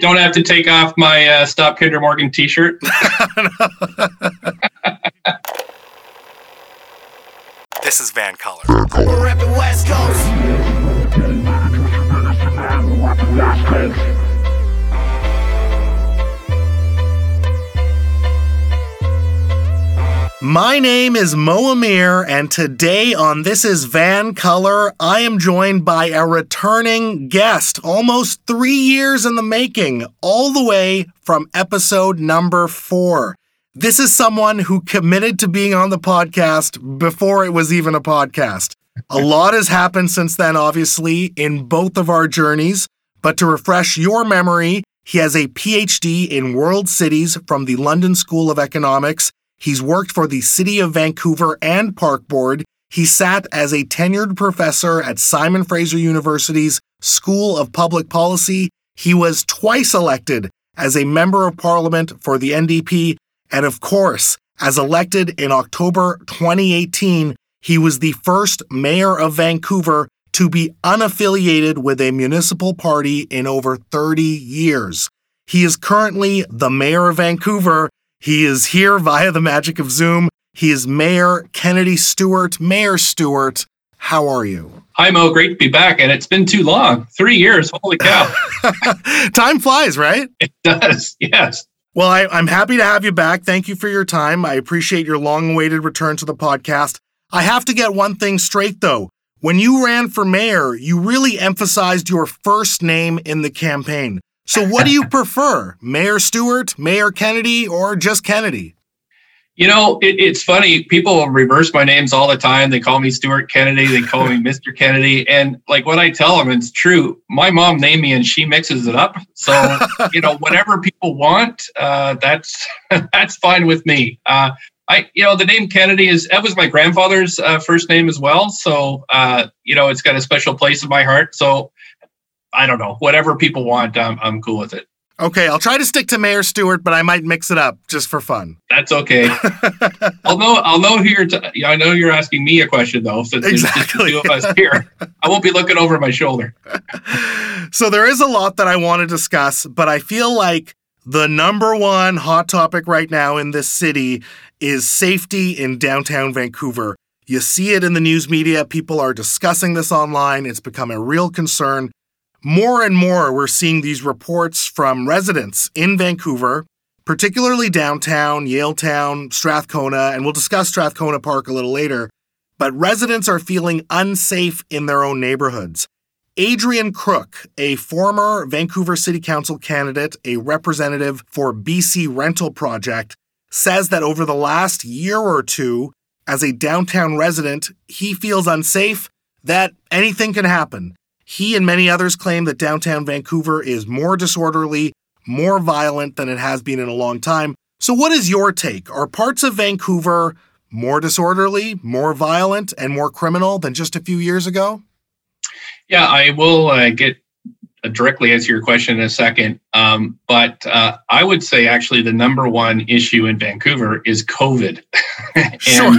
don't have to take off my uh, Stop Kinder Morgan t shirt. this is VANCOLOUR. We're repping West Coast. My name is Mo Amir, and today on This is VANCOLOUR, I am joined by a returning guest, almost three years in the making, all the way from episode number four. This is someone who committed to being on the podcast before it was even a podcast. A lot has happened since then, obviously, in both of our journeys. But to refresh your memory, he has a PhD in world cities from the London School of Economics. He's worked for the City of Vancouver and Park Board. He sat as a tenured professor at Simon Fraser University's School of Public Policy. He was twice elected as a member of parliament for the NDP. And of course, as elected in October 2018, he was the first mayor of Vancouver to be unaffiliated with a municipal party in over 30 years. He is currently the mayor of Vancouver. He is here via the magic of Zoom. He is Mayor Kennedy Stewart. Mayor Stewart, how are you? Hi, Mo. Great to be back. And it's been too long three years. Holy cow. time flies, right? It does. Yes. Well, I, I'm happy to have you back. Thank you for your time. I appreciate your long awaited return to the podcast. I have to get one thing straight, though. When you ran for mayor, you really emphasized your first name in the campaign. So, what do you prefer, Mayor Stewart, Mayor Kennedy, or just Kennedy? You know, it, it's funny. People reverse my names all the time. They call me Stuart Kennedy. They call me Mr. Kennedy. And like what I tell them, it's true. My mom named me, and she mixes it up. So you know, whatever people want, uh, that's that's fine with me. Uh, I, you know, the name Kennedy is that was my grandfather's uh, first name as well. So uh, you know, it's got a special place in my heart. So I don't know, whatever people want, I'm I'm cool with it. Okay, I'll try to stick to Mayor Stewart, but I might mix it up just for fun. That's okay. I'll know. I'll know who you're. T- I know you're asking me a question though. Since there's Exactly. two of us here, I won't be looking over my shoulder. So there is a lot that I want to discuss, but I feel like the number one hot topic right now in this city is safety in downtown Vancouver. You see it in the news media, people are discussing this online, it's become a real concern. More and more, we're seeing these reports from residents in Vancouver, particularly downtown, Yaletown, Strathcona, and we'll discuss Strathcona Park a little later. But residents are feeling unsafe in their own neighborhoods. Adrian Crook, a former Vancouver City Council candidate, a representative for BC Rental Project, says that over the last year or two, as a downtown resident, he feels unsafe, that anything can happen. He and many others claim that downtown Vancouver is more disorderly, more violent than it has been in a long time. So, what is your take? Are parts of Vancouver more disorderly, more violent, and more criminal than just a few years ago? Yeah, I will uh, get directly answer your question in a second. Um, but uh, I would say actually the number one issue in Vancouver is COVID. and, Sure.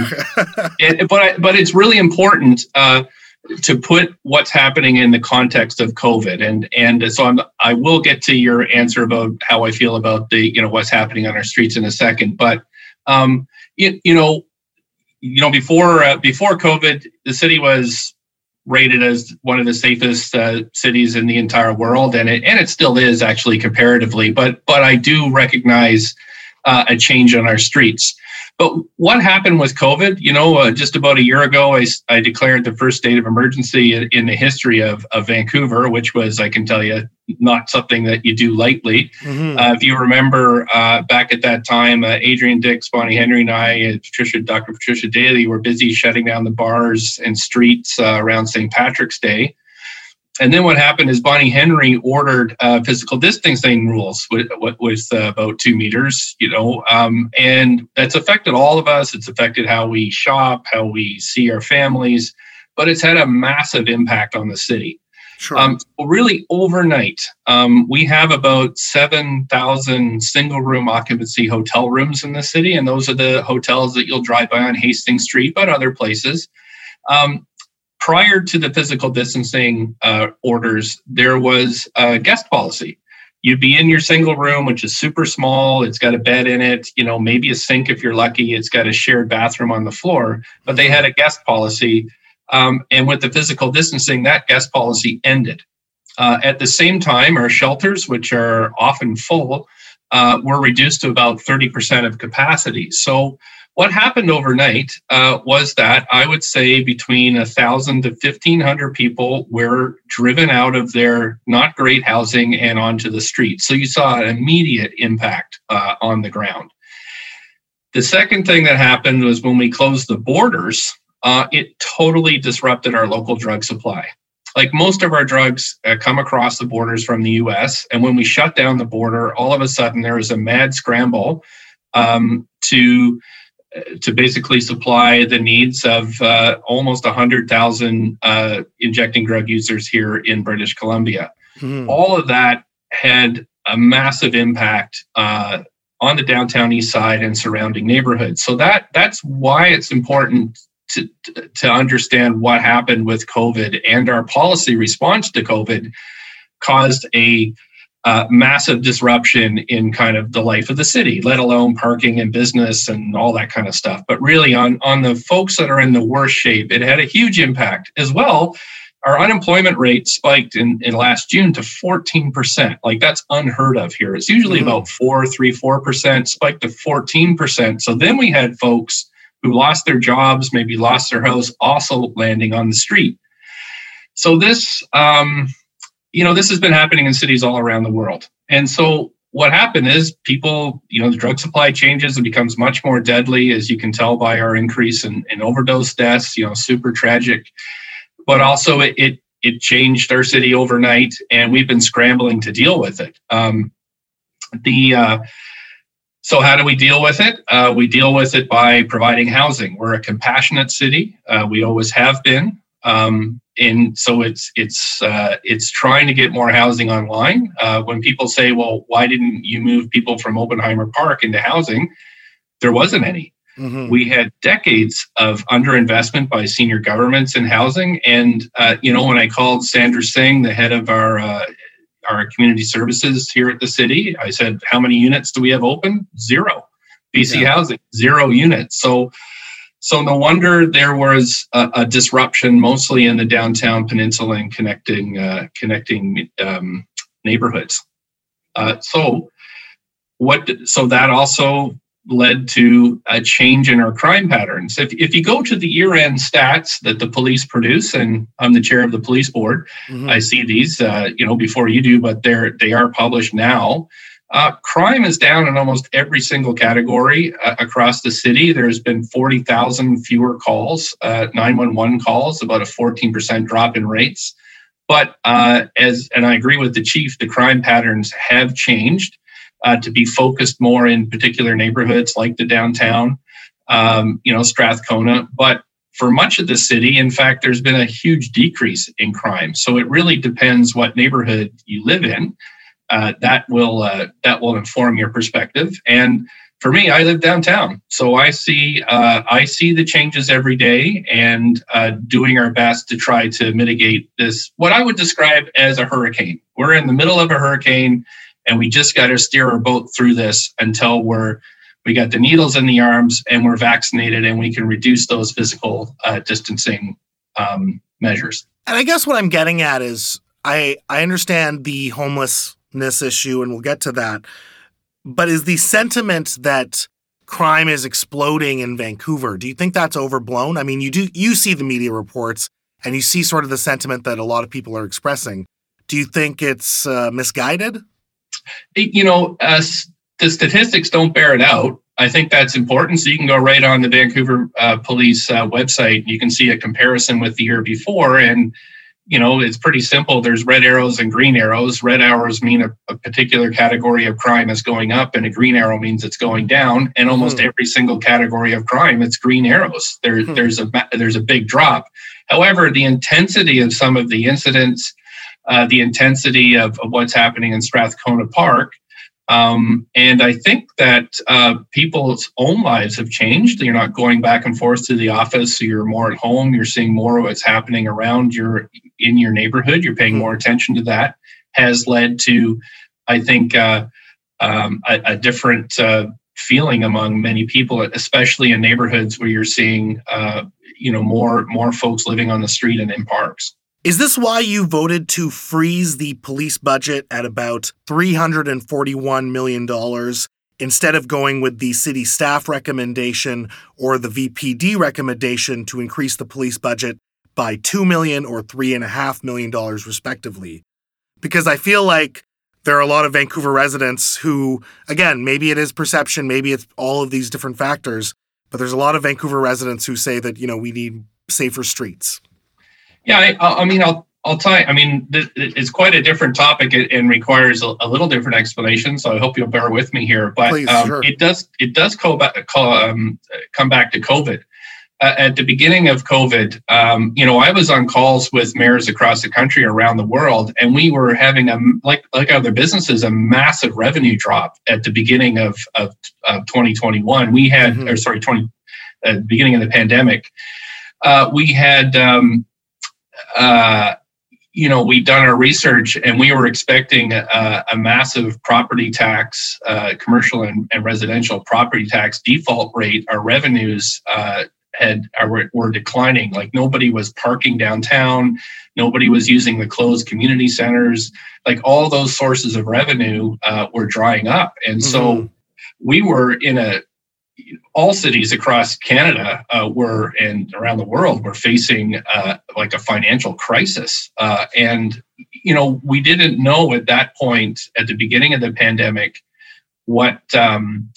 and- but I, but it's really important uh, to put what's happening in the context of COVID. And and so I'm I will get to your answer about how I feel about the you know what's happening on our streets in a second. But um, you, you know you know before uh, before COVID, the city was rated as one of the safest uh, cities in the entire world, and it and it still is actually comparatively. But but I do recognize uh, a change on our streets. But what happened with COVID? You know, uh, just about a year ago, I, I declared the first state of emergency in, in the history of, of Vancouver, which was, I can tell you, not something that you do lightly. Mhm. Uh, if you remember uh, back at that time, uh, Adrian Dix, Bonnie Henry, and I, and Patricia, Dr. Patricia Daly, were busy shutting down the bars and streets uh, around St. Patrick's Day. And then what happened is Bonnie Henry ordered uh, physical distancing rules with, with, uh, about two meters, you know, um, and that's affected all of us. It's affected how we shop, how we see our families, but it's had a massive impact on the city. Sure. Um, really, overnight, um, we have about 7,000 single room occupancy hotel rooms in the city. And those are the hotels that you'll drive by on Hastings Street, but other places. Um, prior to the physical distancing uh, orders, there was a guest policy. you'd be in your single room, which is super small. It's got a bed in it, you know, maybe a sink if you're lucky. It's got a shared bathroom on the floor, but they had a guest policy. Um, and with the physical distancing, that guest policy ended. Uh, at the same time, our shelters, which are often full, uh, were reduced to about 30% of capacity. So what happened overnight uh, was that I would say between a thousand to fifteen hundred people were driven out of their not great housing and onto the street. So you saw an immediate impact uh, on the ground. The second thing that happened was when we closed the borders, uh, it totally disrupted our local drug supply. Like most of our drugs uh, come across the borders from the US. And when we shut down the border, all of a sudden there was a mad scramble um, to to basically supply the needs of uh, almost 100,000 uh, injecting drug users here in British Columbia. Mm. All of that had a massive impact uh, on the downtown east side and surrounding neighborhoods. So that that's why it's important to, to understand what happened with COVID and our policy response to COVID caused a uh, massive disruption in kind of the life of the city, let alone parking and business and all that kind of stuff. But really, on on the folks that are in the worst shape, it had a huge impact as well. Our unemployment rate spiked in, in last June to 14%. Like that's unheard of here. It's usually mm-hmm. about four, three, four percent, spiked to 14%. So then we had folks who lost their jobs, maybe lost their house, also landing on the street. So this um, you know, this has been happening in cities all around the world. And so what happened is people, you know, the drug supply changes and becomes much more deadly, as you can tell by our increase in, in overdose deaths, you know, super tragic. But also it, it, it changed our city overnight and we've been scrambling to deal with it. Um, the uh, so how do we deal with it? Uh, we deal with it by providing housing. We're a compassionate city. Uh, we always have been. Um, and so it's it's uh, it's trying to get more housing online. Uh, when people say, "Well, why didn't you move people from Oppenheimer Park into housing?" There wasn't any. Mm-hmm. We had decades of underinvestment by senior governments in housing, and uh, you know when I called Sandra Singh, the head of our uh, our community services here at the city, I said, "How many units do we have open? Zero. BC yeah. Housing, zero units." So so no wonder there was a, a disruption, mostly in the downtown peninsula and connecting uh, connecting um, neighborhoods. Uh, so what? So that also led to a change in our crime patterns. If, if you go to the year end stats that the police produce, and I'm the chair of the police board, mm-hmm. I see these, uh, you know, before you do, but they're they are published now. Uh, crime is down in almost every single category uh, across the city. There's been 40,000 fewer calls, uh, 911 calls, about a 14% drop in rates. But uh, as, and I agree with the chief, the crime patterns have changed uh, to be focused more in particular neighborhoods like the downtown, um, you know, Strathcona. But for much of the city, in fact, there's been a huge decrease in crime. So it really depends what neighborhood you live in uh, that will uh, that will inform your perspective. And for me, I live downtown, so I see uh, I see the changes every day, and uh, doing our best to try to mitigate this what I would describe as a hurricane. We're in the middle of a hurricane, and we just got to steer our boat through this until we're we got the needles in the arms and we're vaccinated and we can reduce those physical uh, distancing um, measures. And I guess what I'm getting at is I I understand the homelessness issue, and we'll get to that. But is the sentiment that crime is exploding in Vancouver, do you think that's overblown? I mean, you do you see the media reports and you see sort of the sentiment that a lot of people are expressing. Do you think it's uh, misguided? You know, uh, the statistics don't bear it out. I think that's important. So you can go right on the Vancouver uh, Police uh, website. You can see a comparison with the year before, and you know, it's pretty simple. There's red arrows and green arrows. Red arrows mean a, a, particular category of crime is going up, and a green arrow means it's going down. And almost hmm. every single category of crime, it's green arrows. There, hmm. there's a there's a big drop. However, the intensity of some of the incidents, uh, the intensity of, of what's happening in Strathcona Park, um, and I think that uh, people's own lives have changed. You're not going back and forth to the office, so you're more at home. You're seeing more of what's happening around your in your neighborhood. You're paying mm-hmm. more attention to that. Has led to I think uh, um, a, a, different uh, feeling among many people, especially in neighborhoods where you're seeing uh, you know more more folks living on the street and in parks. Is this why you voted to freeze the police budget at about $341 million instead of going with the city staff recommendation or the VPD recommendation to increase the police budget by 2 million or $3.5 million, respectively? Because I feel like there are a lot of Vancouver residents who, again, maybe it is perception, maybe it's all of these different factors, but there's a lot of Vancouver residents who say that, you know, we need safer streets. Yeah, I, I mean, I'll I'll tell you. I mean, it's quite a different topic and requires a, a, little different explanation. So I hope you'll bear with me here. But Please, um, sure. it does it does co- co- um, come back to COVID. Uh, at the beginning of COVID, um, you know, I was on calls with mayors across the country, around the world, and we were having a like like other businesses a massive revenue drop at the beginning of of, of 2021. We had, mm-hmm. or sorry, 20 uh, beginning of the pandemic. Uh, we had um, uh, you know, we've done our research and we were expecting a, a massive property tax, uh, commercial and, and, residential property tax default rate. Our revenues uh, had are, were declining. Like nobody was parking downtown, nobody was using the closed community centers. Like all those sources of revenue uh, were drying up, and mm-hmm. so we were in a all cities across Canada uh, were and around the world were facing uh, like a financial crisis. Uh, and, you know, we didn't know at that point at the beginning of the pandemic what, um,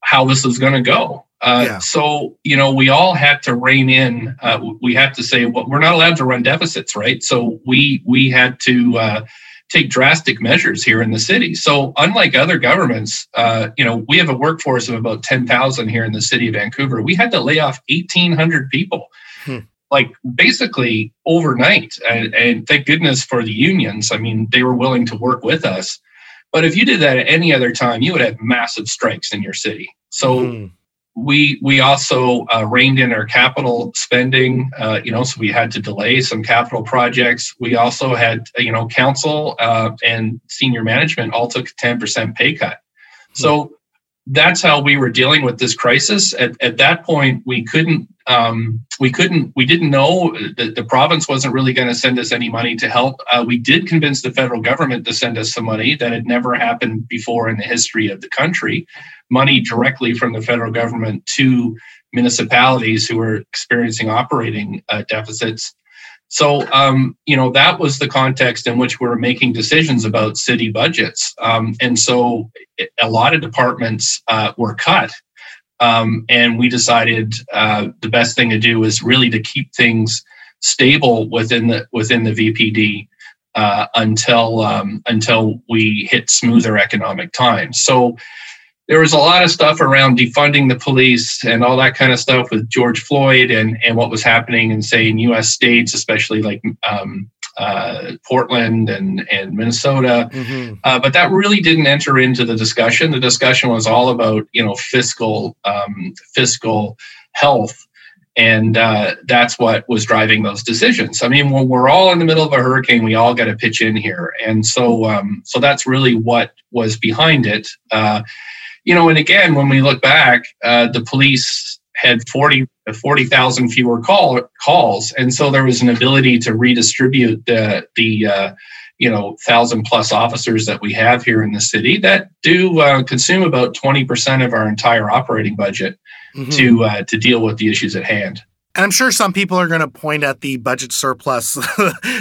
how this was going to go. Uh, yeah. So, you know, we all had to rein in. Uh, we had to say, well, we're not allowed to run deficits, right? So we we had to uh, take drastic measures here in the city. So, unlike other governments, uh, you know, we have a workforce of about 10,000 here in the city of Vancouver. We had to lay off 1,800 people, hmm. like basically overnight. And, and thank goodness for the unions. I mean, they were willing to work with us. But if you did that at any other time, you would have massive strikes in your city. So, hmm we we also uh, reined in our capital spending. Uh, you know, so we had to delay some capital projects. We also had you know council uh, and senior management all took a ten percent pay cut. So that's how we were dealing with this crisis. At, at that point, we couldn't um, we couldn't we didn't know that the province wasn't really going to send us any money to help. Uh, we did convince the federal government to send us some money that had never happened before in the history of the country money directly from the federal government to municipalities who were experiencing operating uh, deficits. So, um, you know, that was the context in which we were making decisions about city budgets. Um, and so a lot of departments uh, were cut. Um, and we decided uh, the best thing to do is really to keep things stable within the within the VPD uh, until um, until we hit smoother economic times. So there was a lot of stuff around defunding the police and all that kind of stuff with George Floyd and, and what was happening in, say, in U.S. states, especially like um, uh, Portland and, and Minnesota. Mm-hmm. Uh, but that really didn't enter into the discussion. The discussion was all about, you know, fiscal um, fiscal health. And uh, that's what was driving those decisions. I mean, when we're all in the middle of a hurricane, we all got to pitch in here, and so um, so that's really what was behind it. You know, and again, when we look back, uh, the police had 40 40,000 fewer call, calls. And so there was an ability to redistribute the, the uh, you know, thousand plus officers that we have here in the city that do uh, consume about 20% of our entire operating budget mm-hmm. to, uh, to deal with the issues at hand. And I'm sure some people are going to point at the budget surplus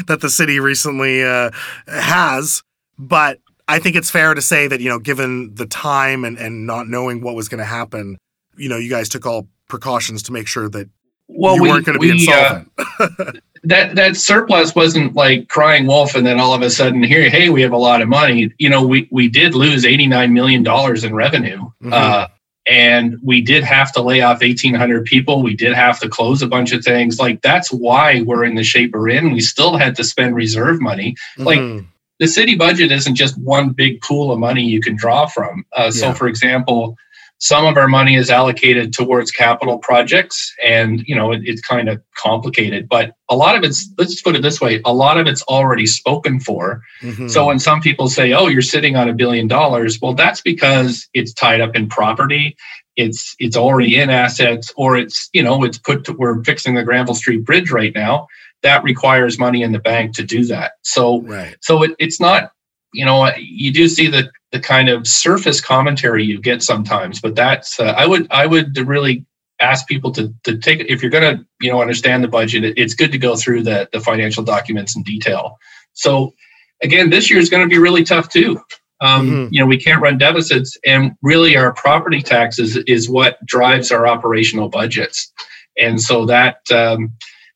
that the city recently uh, has, but I think it's fair to say that, you know, given the time and, and not knowing what was going to happen, you know, you guys took all precautions to make sure that well, you we, weren't going to be insolvent. Uh, that that surplus wasn't like crying wolf and then all of a sudden here hey we have a lot of money you know we we did lose 89 million dollars in revenue mm-hmm. uh, and we did have to lay off 1800 people we did have to close a bunch of things like that's why we're in the shape we're in we still had to spend reserve money mm-hmm. The city budget isn't just one big pool of money you can draw from. Uh, so, yeah. for example, some of our money is allocated towards capital projects and you know it, it's kind of complicated but a lot of it's let's put it this way a lot of it's already spoken for mm-hmm. so when some people say oh you're sitting on a billion dollars well that's because it's tied up in property it's it's already in assets or it's you know it's put to, we're fixing the granville street bridge right now that requires money in the bank to do that so right. so it, it's not you know you do see the the kind of surface commentary you get sometimes. But that's uh, I would I would really ask people to to take if you're going to you know understand the budget. It's good to go through the the financial documents in detail. So again, this year is going to be really tough too. Um, mm-hmm. You know, we can't run deficits, and really, our property taxes is what drives our operational budgets. And so that um,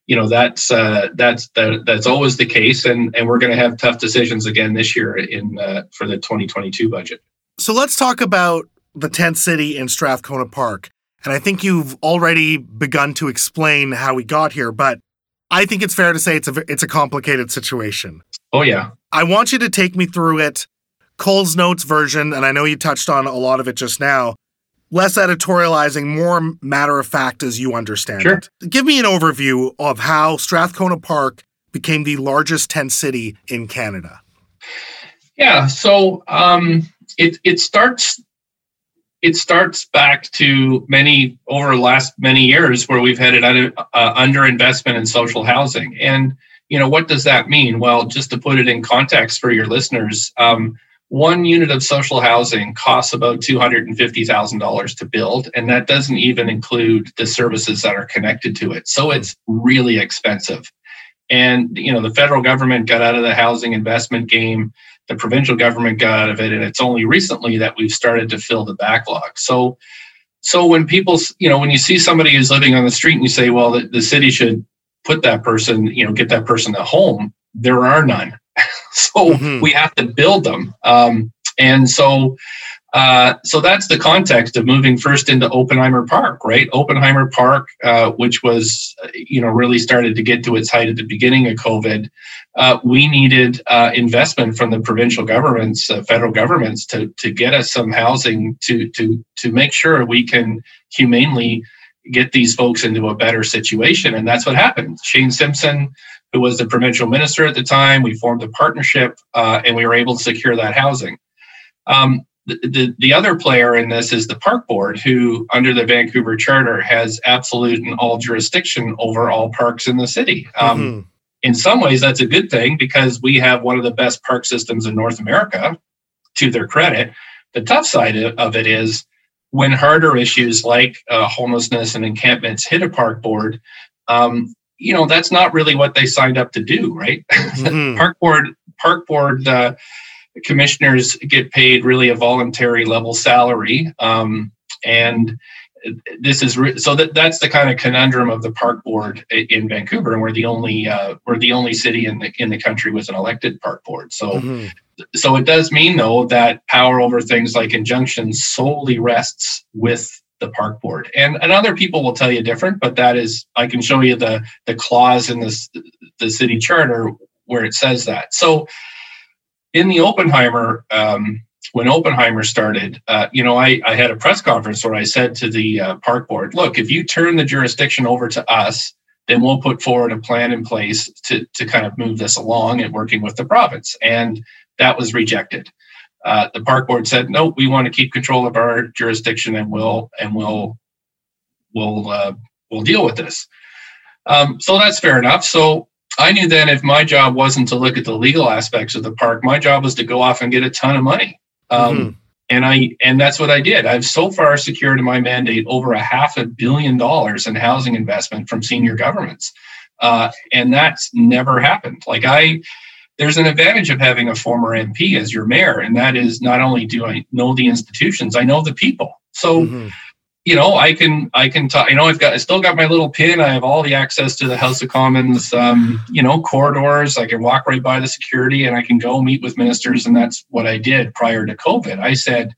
you know that's uh, that's that, that's always the case, and and we're going to have tough decisions again this year in uh, for the 2022 budget. So let's talk about the tent city in Strathcona Park, and I think you've already begun to explain how we got here, but I think it's fair to say it's a it's a complicated situation. Oh yeah, I want you to take me through it. Cole's notes version, and I know you touched on a lot of it just now less editorializing, more matter of fact as you understand sure. it. Give me an overview of how Strathcona Park became the largest tent city in Canada. Yeah, so um, it it starts it starts back to many over the last many years where we've had an uh, under investment in social housing, and you know what does that mean? Well, just to put it in context for your listeners. Um, one unit of social housing costs about $250,000 to build, and that doesn't even include the services that are connected to it. So it's really expensive. And you know, the federal government got out of the housing investment game, the provincial government got out of it, and it's only recently that we've started to fill the backlog. So so when people, you know, when you see somebody who's living on the street and you say, well, the, the city should put that person, you know, get that person a home, there are none so mm-hmm. we have to build them. Um, and so, uh, so that's the context of moving first into Oppenheimer Park, right? Oppenheimer Park, uh, which was, you know, really started to get to its height at the beginning of COVID. Uh, we needed uh, investment from the provincial governments, uh, federal governments, to to get us some housing to to to make sure we can humanely get these folks into a better situation. And that's what happened. Shane Simpson who was the provincial minister at the time. We formed a partnership uh, and we were able to secure that housing. Um, the, the, the, other player in this is the park board, who, under the Vancouver Charter, has absolute and all jurisdiction over all parks in the city. Um, mm-hmm. In some ways, that's a good thing because we have one of the best park systems in North America, to their credit. The tough side of it is when harder issues like uh, homelessness and encampments hit a park board, um, you know that's not really what they signed up to do right mm-hmm. park board park board uh, commissioners get paid really a voluntary level salary um, and this is re- so that that's the kind of conundrum of the park board in Vancouver, and we're the only uh, we're the only city in the in the country with an elected park board. So, mm-hmm. so it does mean though that power over things like injunctions solely rests with the park board. And, and other people will tell you different, but that is, I can show you the, the clause in this, the city charter where it says that. So in the Oppenheimer, um, when Oppenheimer started, uh, you know, I, I had a press conference where I said to the uh, park board, look, if you turn the jurisdiction over to us, then we'll put forward a plan in place to, to kind of move this along and working with the province. And that was rejected. Uh, the park board said, "No, we want to keep control of our jurisdiction, and we'll and we'll we'll uh, we'll deal with this." Um, so that's fair enough. So I knew then if my job wasn't to look at the legal aspects of the park, my job was to go off and get a ton of money. Um, mm-hmm. And I and that's what I did. I've so far secured in my mandate over a half a billion dollars in housing investment from senior governments, uh, and that's never happened. Like I there's an advantage of having a former MP as your mayor, and that is not only do I know the institutions, I know the people. So, mm-hmm. you know, I can I can talk. You know, I've got I still got my little pin. I have all the access to the House of Commons, um, you know, corridors. I can walk right by the security, and I can go meet with ministers, and that's what I did prior to COVID. I said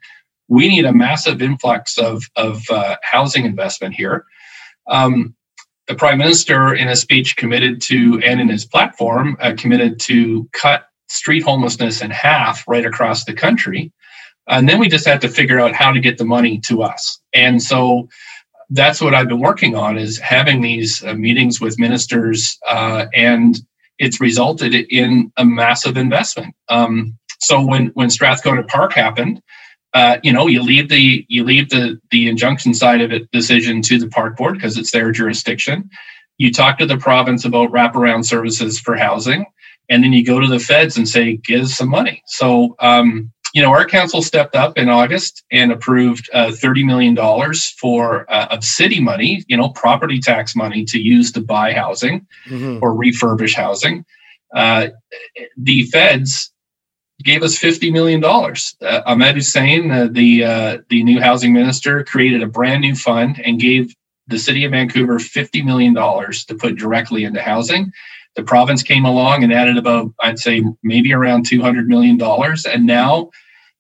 we need a massive influx of of uh, housing investment here. Um, the prime minister, in a speech, committed to, and in his platform, uh, committed to cut street homelessness in half right across the country. And then we just had to figure out how to get the money to us. And so that's what I've been working on is having these uh, meetings with ministers, uh, and it's resulted in a massive investment. Um, so when when Strathcona Park happened, uh, you know, you leave the you leave the the injunction side of it decision to the park board because it's their jurisdiction. You talk to the province about wraparound services for housing, and then you go to the feds and say, "Give us some money." So um, you know, our council stepped up in August and approved uh, $30 million for uh, of city money, you know, property tax money to use to buy housing mm-hmm. or refurbish housing. Uh, the feds gave us $50 million. Uh, Ahmed Hussen, uh, the, uh, the new housing minister, created a brand new fund and gave the city of Vancouver $50 million to put directly into housing. The province came along and added about, I'd say, maybe around $200 million. And now,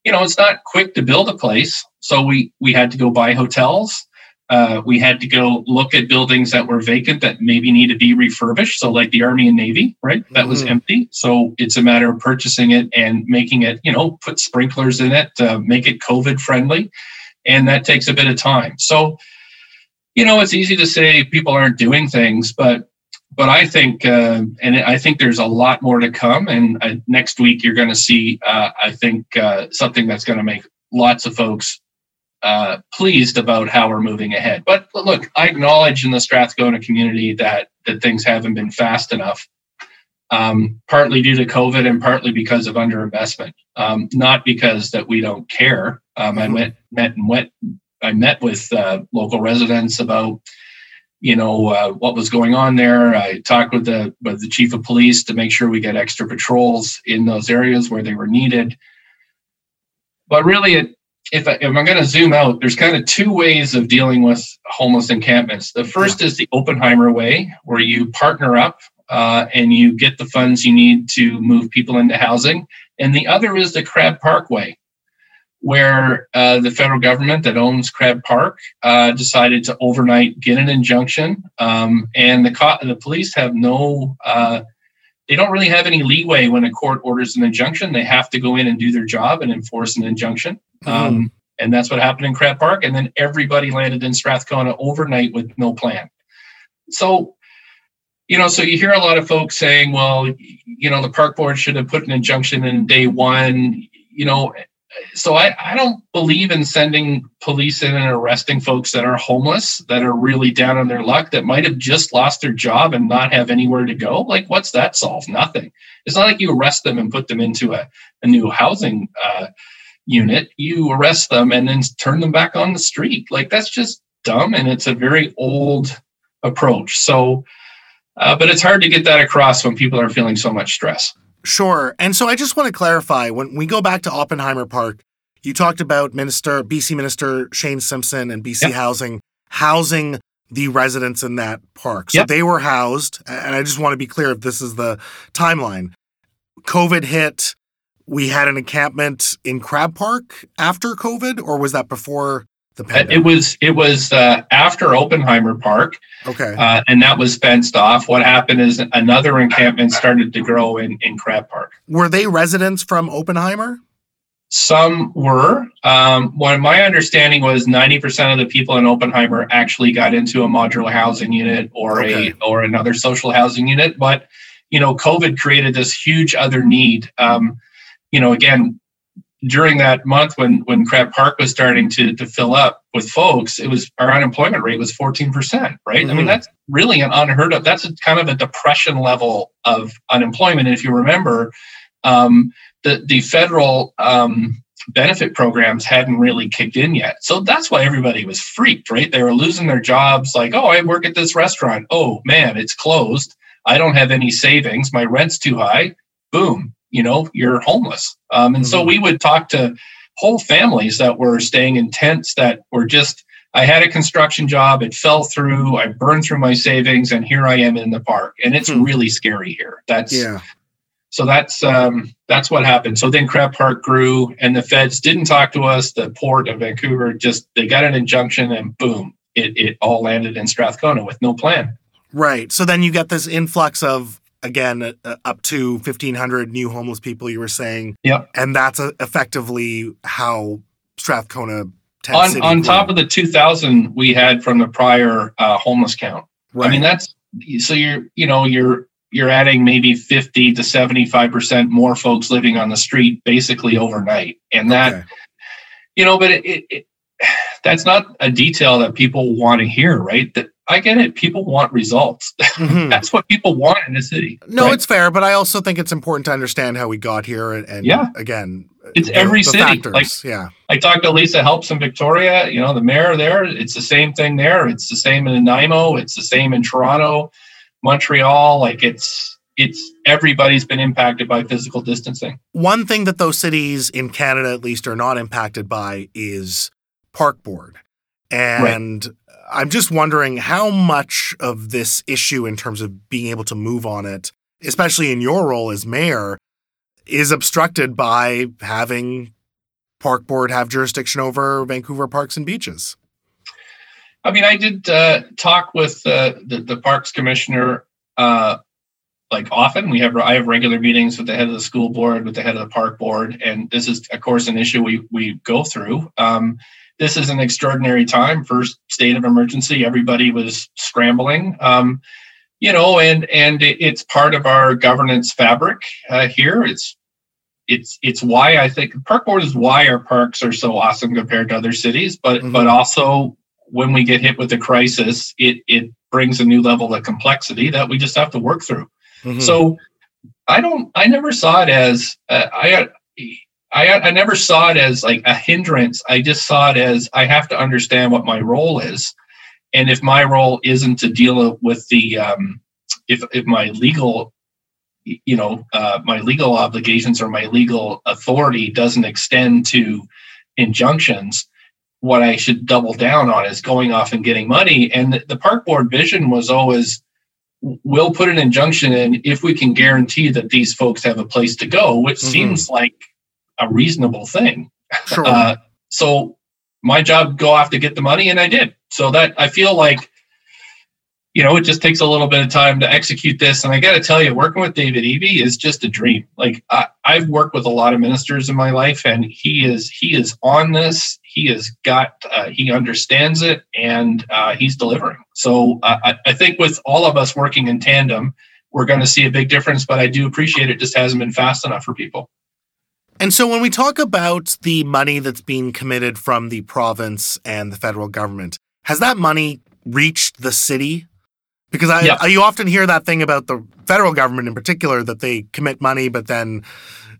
you know, it's not quick to build a place. So we, we had to go buy hotels. Uh, we had to go look at buildings that were vacant that maybe need to be refurbished. So, like the Army and Navy, right? That mm-hmm. was empty. So, it's a matter of purchasing it and making it, you know, put sprinklers in it, uh, make it COVID friendly. And that takes a bit of time. So, you know, it's easy to say people aren't doing things, but but I think, uh, and I think there's a lot more to come. And uh, next week, you're going to see, uh, I think, uh, something that's going to make lots of folks uh, pleased about how we're moving ahead. But look, I acknowledge in the Strathcona community that that things haven't been fast enough, um, partly due to COVID and partly because of underinvestment. Um, not because that we don't care. Um, I mm-hmm. met met and went. I met with uh, local residents about you know uh, what was going on there. I talked with the with the chief of police to make sure we get extra patrols in those areas where they were needed. But really, it, if, I, I'm going to zoom out, there's kind of two ways of dealing with homeless encampments. The first is the Oppenheimer way, where you partner up uh, and you get the funds you need to move people into housing, and the other is the Crab Park way, where uh, the federal government that owns Crab Park uh, decided to overnight get an injunction, um, and the co- the police have no. Uh, they don't really have any leeway when a court orders an injunction. They have to go in and do their job and enforce an injunction. Mm-hmm. Um, and that's what happened in Crab Park. And then everybody landed in Strathcona overnight with no plan. So, you know, so you hear a lot of folks saying, well, you know, the park board should have put an injunction in day one. You know, so I, I don't believe in sending police in and arresting folks that are homeless, that are really down on their luck, that might have just lost their job and not have anywhere to go. Like, what's that solve? Nothing. It's not like you arrest them and put them into a, a new housing uh, unit. You arrest them and then turn them back on the street. Like, that's just dumb. And it's a very old approach. So, uh, but it's hard to get that across when people are feeling so much stress. Sure. And so I just want to clarify when we go back to Oppenheimer Park, you talked about Minister, BC Minister Shane Simpson and BC yep. Housing housing the residents in that park. So yep. they were housed, and I just want to be clear if this is the timeline. COVID hit, we had an encampment in Crab Park after COVID, or was that before the pandemic? It was it was uh, after Oppenheimer Park. Okay. Uh, and that was fenced off. What happened is another encampment started to grow in in Crab Park. Were they residents from Oppenheimer? Some were. Um, what my understanding was, ninety percent of the people in Oppenheimer actually got into a modular housing unit or okay. a or another social housing unit. But you know, COVID created this huge other need. Um, you know, again, during that month when when Crab Park was starting to to fill up with folks, it was our unemployment rate was 14%, right? Mm-hmm. I mean, mm-hmm. that's really an unheard of. That's a, kind of a depression level of unemployment. And if you remember, um, the the federal um, benefit programs hadn't really kicked in yet. So that's why everybody was freaked, right? They were losing their jobs. Like, oh, I work at this restaurant. Oh man, it's closed. I don't have any savings. My rent's too high. Boom, you know, you're homeless. Um, and mm-hmm. so we would talk to whole families that were staying in tents that were just, I had a construction job, it fell through, I burned through my savings, and here I am in the park. And it's hmm. really scary here. That's yeah. So that's um, that's what happened. So then Crab Park grew, and the feds didn't talk to us. The port of Vancouver just they got an injunction, and boom, it it all landed in Strathcona with no plan. Right. So then you get this influx of again uh, up to 1500 new homeless people you were saying Yep. and that's uh, effectively how strathcona On City on grew. top of the 2,000 we had from the prior uh, homeless count. right. I mean, that's so you're you know you're you're adding maybe 50 to 75 percent more folks living on the street basically overnight, and that Okay. you know, but it, it, it that's not a detail that people want to hear, right? That I get it. People want results. Mhm. that's what people want in the city. no right? it's fair but i also think it's important to understand how we got here and, and Yeah. again It's the- every the city. factors. Like yeah I talked to Lisa Helps in Victoria, you know, the mayor there. It's the same thing there. It's the same in Nanaimo. It's the same in Toronto, Montreal. Like it's it's everybody's been impacted by physical distancing. one thing that those cities in Canada at least are not impacted by is park board. And I'm just wondering how much of this issue in terms of being able to move on it, especially in your role as mayor, is obstructed by having park board have jurisdiction over Vancouver parks and beaches. I mean, I did uh, talk with uh, the the parks commissioner uh, like often. We have I have regular meetings with the head of the school board, with the head of the park board, and this is of course an issue we we go through. Um, this is an extraordinary time for state of emergency. Everybody was scrambling. Um, you know, and and it, it's part of our governance fabric uh, here. It's it's it's why I think park board is why our parks are so awesome compared to other cities, but Mhm. but also when we get hit with a crisis, it it brings a new level of complexity that we just have to work through. Mhm. So I don't I never saw it as uh, I I I never saw it as like a hindrance. I just saw it as I have to understand what my role is, and if my role isn't to deal with the um, if if my legal you know uh, my legal obligations or my legal authority doesn't extend to injunctions what i should double down on is going off and getting money and the, park board vision was always we'll put an injunction in if we can guarantee that these folks have a place to go which Mhm. seems like a reasonable thing. Sure. uh, so my job go off to get the money and i did. So that i feel like you know it just takes a little bit of time to execute this. And i got to tell you working with david Eby is just a dream. Like I, i've worked with a lot of ministers in my life and he is he is on this. He has got uh, he understands it and uh, he's delivering. So I, I think with all of us working in tandem we're going to see a big difference but i do appreciate it just hasn't been fast enough for people And so when we talk about the money that's being committed from the province and the federal government, has that money reached the city? Because I, Yeah. I you often hear that thing about the federal government in particular that they commit money, but then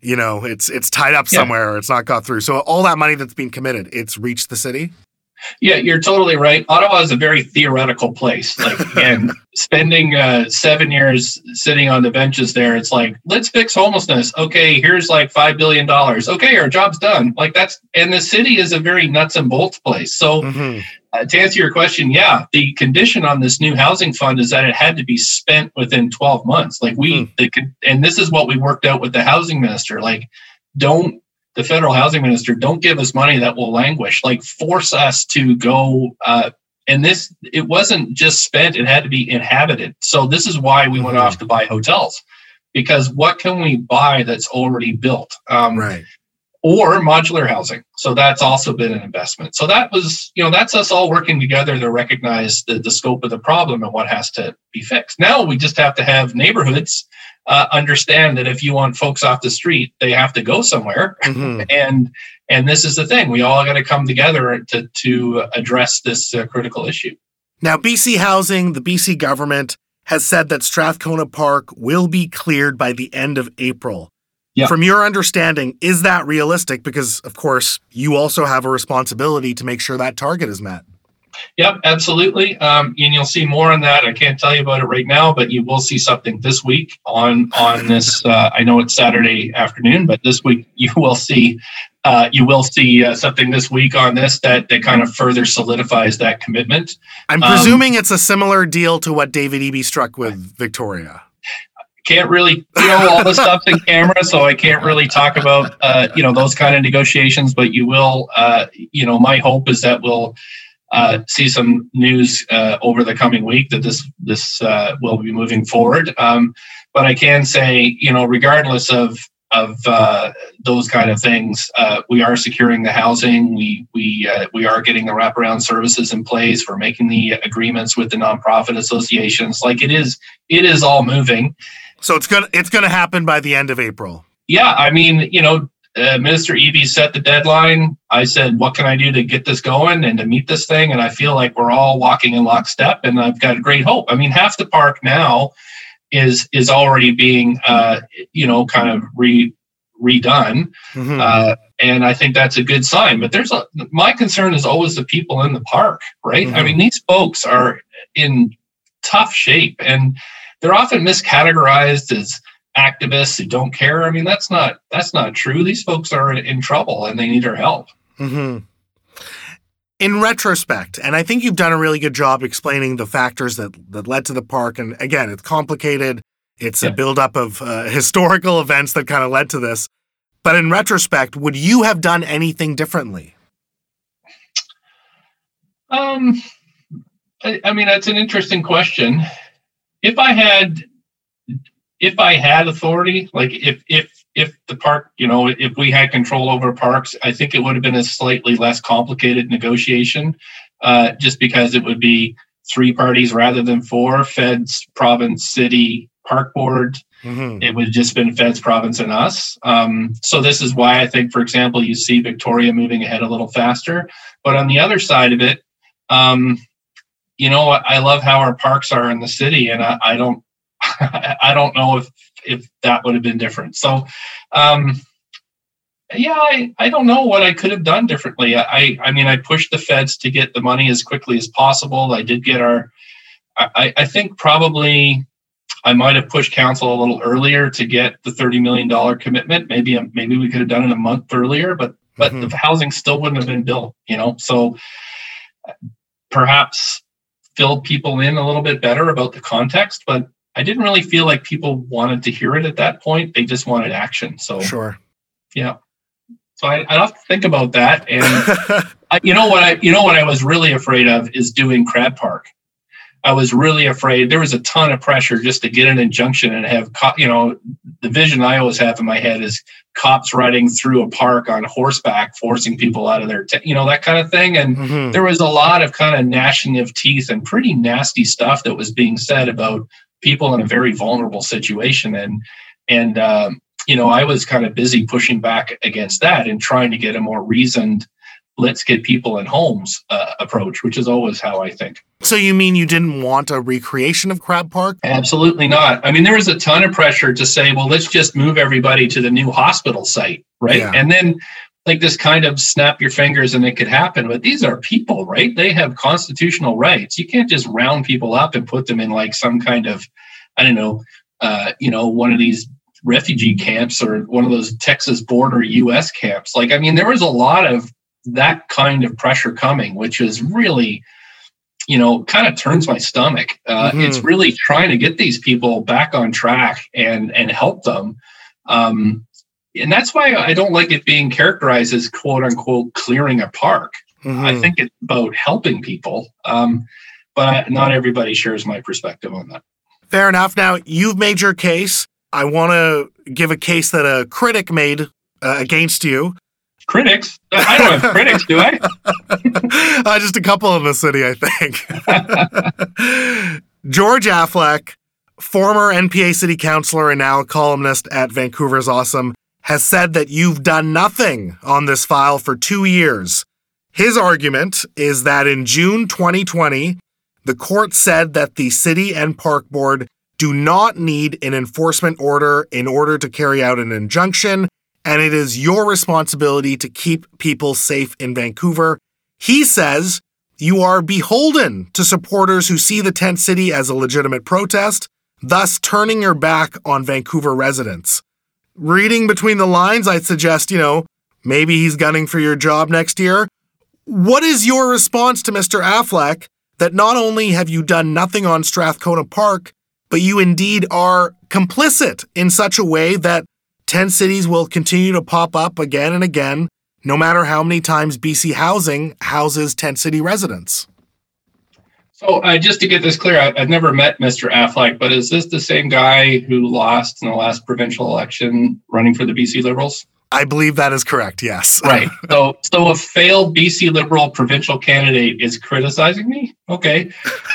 you know it's it's tied up Yeah. somewhere or it's not got through. So all that money that's being committed, it's reached the city. Yeah, you're totally right. Ottawa is a very theoretical place. Like, again, spending uh, seven years sitting on the benches there, it's like, let's fix homelessness. Okay, here's like $5 billion. Okay, our job's done. Like, that's, and the city is a very nuts and bolts place. So, Mhm. uh, to answer your question, yeah, the condition on this new housing fund is that it had to be spent within 12 months. Like, we, Hmm. the, and this is what we worked out with the housing minister. Like, don't the federal housing minister don't give us money that will languish. Like force us to go uh, and this it wasn't just spent it had to be inhabited. So this is why we went off to buy hotels because what can we buy that's already built um, Right. or modular housing? So that's also been an investment. So that was you know that's us all working together to recognize the, the scope of the problem and what has to be fixed. Now we just have to have neighborhoods uh, understand that if you want folks off the street they have to go somewhere Mhm. and and this is the thing we all got to come together to to address this uh, critical issue Now, BC Housing, the BC government, has said that Strathcona Park will be cleared by the end of April. Yeah. From your understanding, is that realistic? Because, of course, you also have a responsibility to make sure that target is met. Yep, absolutely. Um, and you'll see more on that. I can't tell you about it right now, but you will see something this week on on this. Uh, I know it's Saturday afternoon, but this week you will see uh, you will see uh, something this week on this that that kind of further solidifies that commitment. I'm Um, presuming it's a similar deal to what David Eby struck with Victoria. Can't really you know all the stuff in camera, so I can't really talk about uh, you know those kind of negotiations. But you will, uh, you know, my hope is that we'll uh, see some news uh, over the coming week that this this uh, will be moving forward. Um, but I can say, you know, regardless of of uh, those kind of things, uh, we are securing the housing. We we uh, we are getting the wraparound services in place. We're making the agreements with the nonprofit associations. Like it is, it is all moving. So it's gonna it's gonna happen by the end of April. Yeah, I mean, you know, uh, Minister Eby set the deadline. I said, "What can I do to get this going and to meet this thing?" And I feel like we're all walking in lockstep, and I've got great hope. I mean, half the park now is is already being, uh, you know, kind of re redone, Mhm. uh, and I think that's a good sign. But there's a my concern is always the people in the park, right? I Mhm. mean, these folks are in tough shape, and they're often miscategorized as activists who don't care. I mean, that's not that's not true. These folks are in trouble and they need our help. hmm In retrospect, and I think you've done a really good job explaining the factors that, that led to the park. And again, it's complicated. It's a Yeah. buildup of uh, historical events that kind of led to this. But in retrospect, would you have done anything differently? Um, I, I mean, that's an interesting question. If I had, if I had authority, like if if if the park, you know, if we had control over parks, I think it would have been a slightly less complicated negotiation, uh, just because it would be three parties rather than four: feds, province, city, park board, hmm it would have just been feds province and us. Um, so this is why i think for example you see victoria moving ahead a little faster. But on the other side of it um, you know i love how our parks are in the city and i, I don't i don't know if if that would have been different so um, yeah I, I don't know what i could have done differently i i mean i pushed the feds to get the money as quickly as possible i did get our i i think probably I might have pushed council a little earlier to get the thirty million dollar commitment. Maybe maybe we could have done it a month earlier, but but Mhm. the housing still wouldn't have been built. You know, so perhaps filled people in a little bit better about the context. But I didn't really feel like people wanted to hear it at that point. They just wanted action. So Sure. yeah. So I, I have to think about that. And I, you know what I you know what I was really afraid of is doing Crab Park. I was really afraid. There was a ton of pressure just to get an injunction and have co- you know the vision I always have in my head is cops riding through a park on horseback, forcing people out of their t- you know that kind of thing. And Mhm. there was a lot of kind of gnashing of teeth and pretty nasty stuff that was being said about people in a very vulnerable situation and and um, you know i was kind of busy pushing back against that and trying to get a more reasoned let's get people in homes uh, approach which is always how i think So you mean you didn't want a recreation of Crab Park? absolutely not i mean there was a ton of pressure to say well let's just move everybody to the new hospital site right Yeah. and then like this kind of snap your fingers and it could happen but these are people right? They have constitutional rights. You can't just round people up and put them in like some kind of i don't know uh, you know one of these refugee camps or one of those texas border us camps. Like i mean there was a lot of that kind of pressure coming which is really you know kind of turns my stomach. Uh, Mhm. it's really trying to get these people back on track and and help them. Um, and that's why I don't like it being characterized as quote unquote clearing a park. I Mhm. think it's about helping people, um, but not everybody shares my perspective on that. Fair enough. Now, you've made your case. I want to give a case that a critic made uh, against you. Critics? I don't have critics, do I? uh, just a couple in the city, I think. George Affleck, former NPA city councilor and now columnist at Vancouver's Awesome, has said that you've done nothing on this file for two years. His argument is that in June 2020, the court said that the city and park board do not need an enforcement order in order to carry out an injunction, and it is your responsibility to keep people safe in Vancouver. He says you are beholden to supporters who see the tent city as a legitimate protest, thus turning your back on Vancouver residents. Reading between the lines, I'd suggest, you know, maybe he's gunning for your job next year. What is your response to Mr. Affleck that not only have you done nothing on Strathcona Park, but you indeed are complicit in such a way that tent cities will continue to pop up again and again, no matter how many times BC Housing houses tent city residents? So uh, just to get this clear, I, have never met Mr. Affleck, but is this the same guy who lost in the last provincial election running for the BC Liberals? I believe that is correct. Yes. right. So, so a failed BC Liberal provincial candidate is criticizing me. Okay.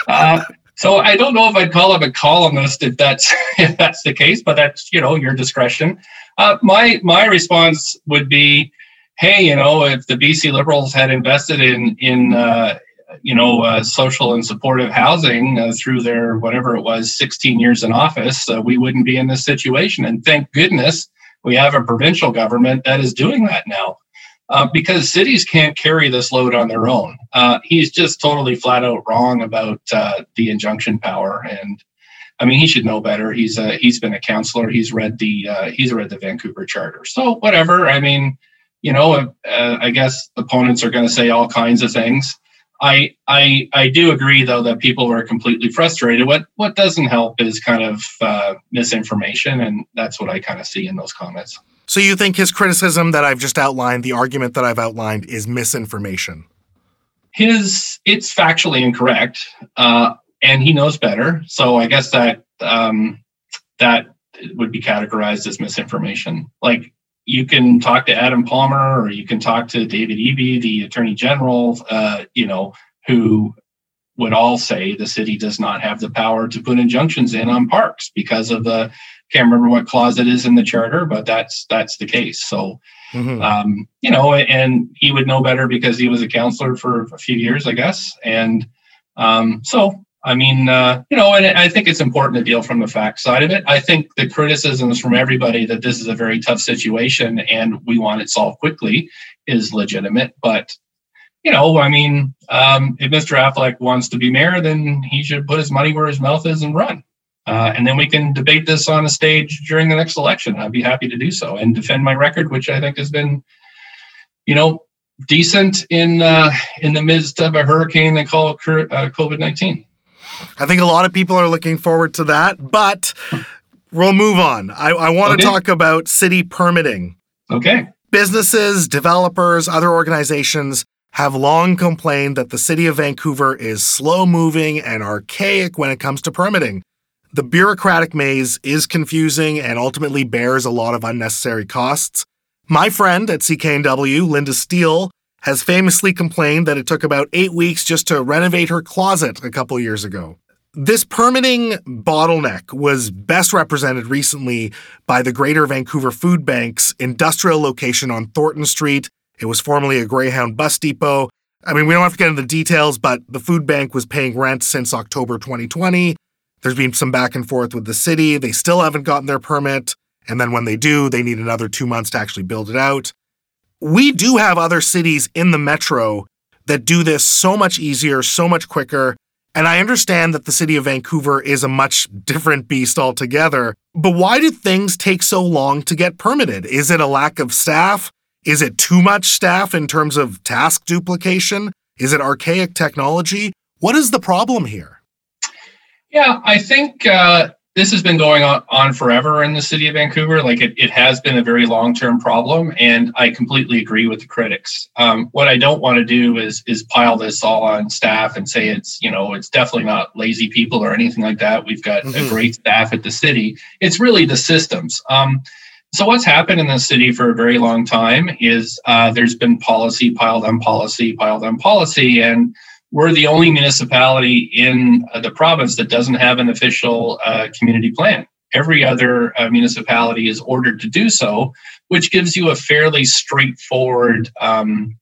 Uh, so I don't know if I'd call him a columnist if that's if that's the case, but that's you know your discretion. Uh, my my response would be, hey, you know, if the BC Liberals had invested in in uh, you know uh, social and supportive housing uh, through their whatever it was 16 years in office, uh, we wouldn't be in this situation. And thank goodness we have a provincial government that is doing that now. Uh, because cities can't carry this load on their own. Uh, he's just totally flat out wrong about uh, the injunction power, and I mean he should know better. He's he's been a counselor. He's read the he's read the Vancouver Charter. So whatever. I mean, you know, I guess opponents are going to say all kinds of things. I I I do agree though that people are completely frustrated. What what doesn't help is kind of uh, misinformation, and that's what I kind of see in those comments. So you think his criticism that I've just outlined, the argument that I've outlined, is misinformation? His it's factually incorrect, uh, and he knows better. So I guess that um, that would be categorized as misinformation. Like you can talk to Adam Palmer or you can talk to David Eby, the Attorney General, uh, you know, who would all say the city does not have the power to put injunctions in on parks because of the can't remember what clause it is in the charter, but that's that's the case. So, mm-hmm. um, you know, and he would know better because he was a counselor for a few years, I guess. And um, so, I mean, uh, you know, and I think it's important to deal from the fact side of it. I think the criticisms from everybody that this is a very tough situation and we want it solved quickly is legitimate. But you know, I mean, um, if Mr. Affleck wants to be mayor, then he should put his money where his mouth is and run. Uh, and then we can debate this on a stage during the next election. I'd be happy to do so and defend my record, which I think has been, you know, decent in uh, in the midst of a hurricane they call uh, COVID nineteen. I think a lot of people are looking forward to that, but we'll move on. I, I want to okay. talk about city permitting. Okay. Businesses, developers, other organizations have long complained that the city of Vancouver is slow moving and archaic when it comes to permitting. The bureaucratic maze is confusing and ultimately bears a lot of unnecessary costs. My friend at CKNW, Linda Steele, has famously complained that it took about eight weeks just to renovate her closet a couple years ago. This permitting bottleneck was best represented recently by the Greater Vancouver Food Bank's industrial location on Thornton Street. It was formerly a Greyhound bus depot. I mean, we don't have to get into the details, but the food bank was paying rent since October 2020. There's been some back and forth with the city. They still haven't gotten their permit. And then when they do, they need another two months to actually build it out. We do have other cities in the metro that do this so much easier, so much quicker. And I understand that the city of Vancouver is a much different beast altogether. But why do things take so long to get permitted? Is it a lack of staff? Is it too much staff in terms of task duplication? Is it archaic technology? What is the problem here? Yeah, I think uh, this has been going on, on forever in the city of Vancouver. Like it, it has been a very long term problem, and I completely agree with the critics. Um, what I don't want to do is is pile this all on staff and say it's you know it's definitely not lazy people or anything like that. We've got mm-hmm. a great staff at the city. It's really the systems. Um, so what's happened in the city for a very long time is uh, there's been policy piled on policy piled on policy and we're the only municipality in uh, the province that doesn't have an official uh, community plan. Every other uh, municipality is ordered to do so, which gives you a fairly straightforward, um,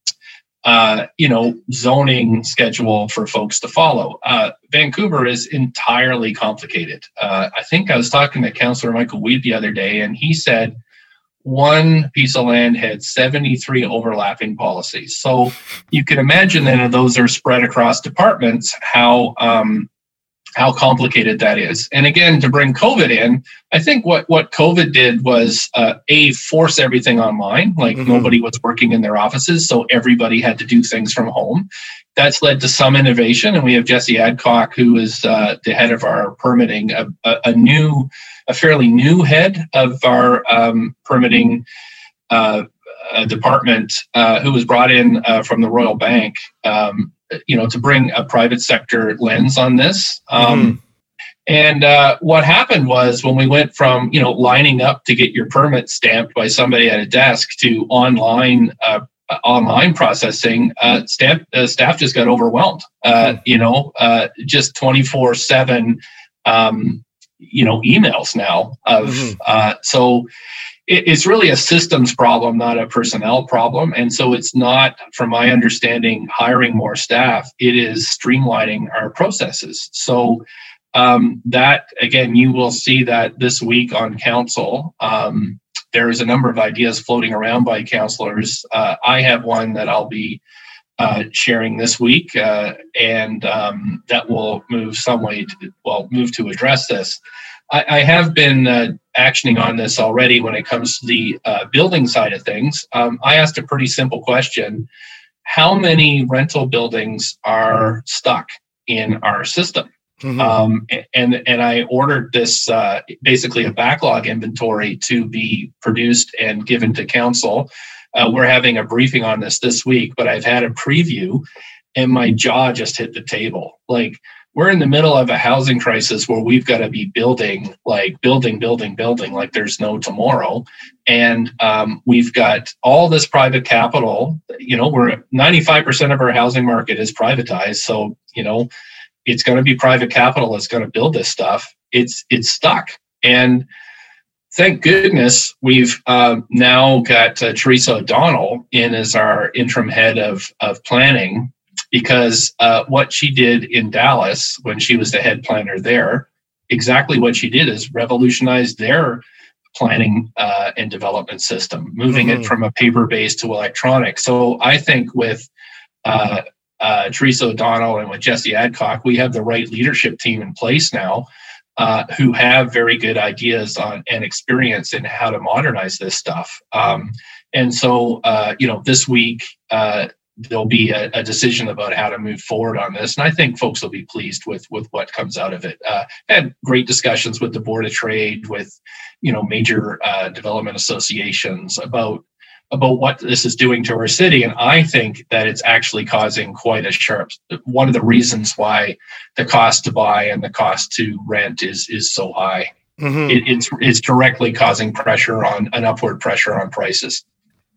uh, you know, zoning schedule for folks to follow. Uh, Vancouver is entirely complicated. Uh, I think I was talking to Councillor Michael Wiebe the other day, and he said one piece of land had 73 overlapping policies. So you can imagine that those are spread across departments, how um, how complicated that is. And again, to bring COVID in, I think what what COVID did was uh, a force everything online. Like mm-hmm. nobody was working in their offices, so everybody had to do things from home. That's led to some innovation, and we have Jesse Adcock, who is uh, the head of our permitting, a, a, a new a fairly new head of our um, permitting uh, uh, department uh, who was brought in uh, from the Royal Bank um, you know, to bring a private sector lens on this. Um, Mhm. And uh, what happened was when we went from you know lining up to get your permit stamped by somebody at a desk to online uh, online processing, uh, stamp, uh, staff just got overwhelmed. Uh, you know, uh, just twenty four seven, um, you know, emails now of Mhm. uh, so. It, it's really a systems problem, not a personnel problem, and so it's not, from my understanding, hiring more staff. It is streamlining our processes. So um, that again, you will see that this week on council. Um, there is a number of ideas floating around by councillors. Uh, I have one that I'll be uh, sharing this week, uh, and um, that will move some way to well move to address this. I, I have been uh, actioning on this already when it comes to the uh, building side of things. Um, I asked a pretty simple question: How many rental buildings are stuck in our system? Mhm. um, and and I ordered this uh, basically a backlog inventory to be produced and given to council. Uh, we're having a briefing on this this week, but I've had a preview, and my jaw just hit the table. Like we're in the middle of a housing crisis where we've got to be building, like building, building, building, like there's no tomorrow, and um, we've got all this private capital. You know, we're 95% of our housing market is privatized, so you know it's going to be private capital that's going to build this stuff. It's it's stuck, and thank goodness we've um, now got uh, Theresa O'Donnell in as our interim head of of planning, because uh, what she did in Dallas when she was the head planner there, exactly what she did is revolutionized their planning uh, and development system, moving Mhm. it from a paper based to electronic. So I think with uh, uh, Theresa O'Donnell and with Jesse Adcock, we have the right leadership team in place now uh, who have very good ideas on and experience in how to modernize this stuff. Um, and so, uh, you know, this week uh, there'll be a, a decision about how to move forward on this, and I think folks will be pleased with with what comes out of it. Uh, had great discussions with the Board of Trade, with you know major uh, development associations about about what this is doing to our city. And I think that it's actually causing quite a sharp one of the reasons why the cost to buy and the cost to rent is is so high. Mhm. It, it's it's directly causing pressure on an upward pressure on prices.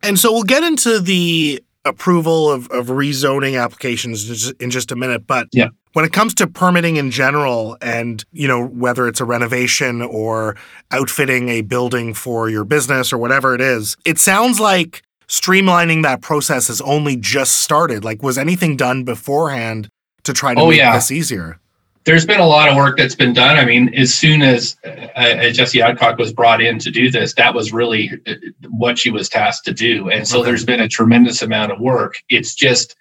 And so we'll get into the approval of, of rezoning applications in just a minute. But Yeah. When it comes to permitting in general and, you know, whether it's a renovation or outfitting a building for your business or whatever it is, it sounds like streamlining that process has only just started. Like, was anything done beforehand to try to Oh, make yeah. this easier? There's been a lot of work that's been done. I mean, as soon as uh, uh, Jesse Adcock was brought in to do this, that was really uh, what she was tasked to do. And so Okay. there's been a tremendous amount of work. It's just,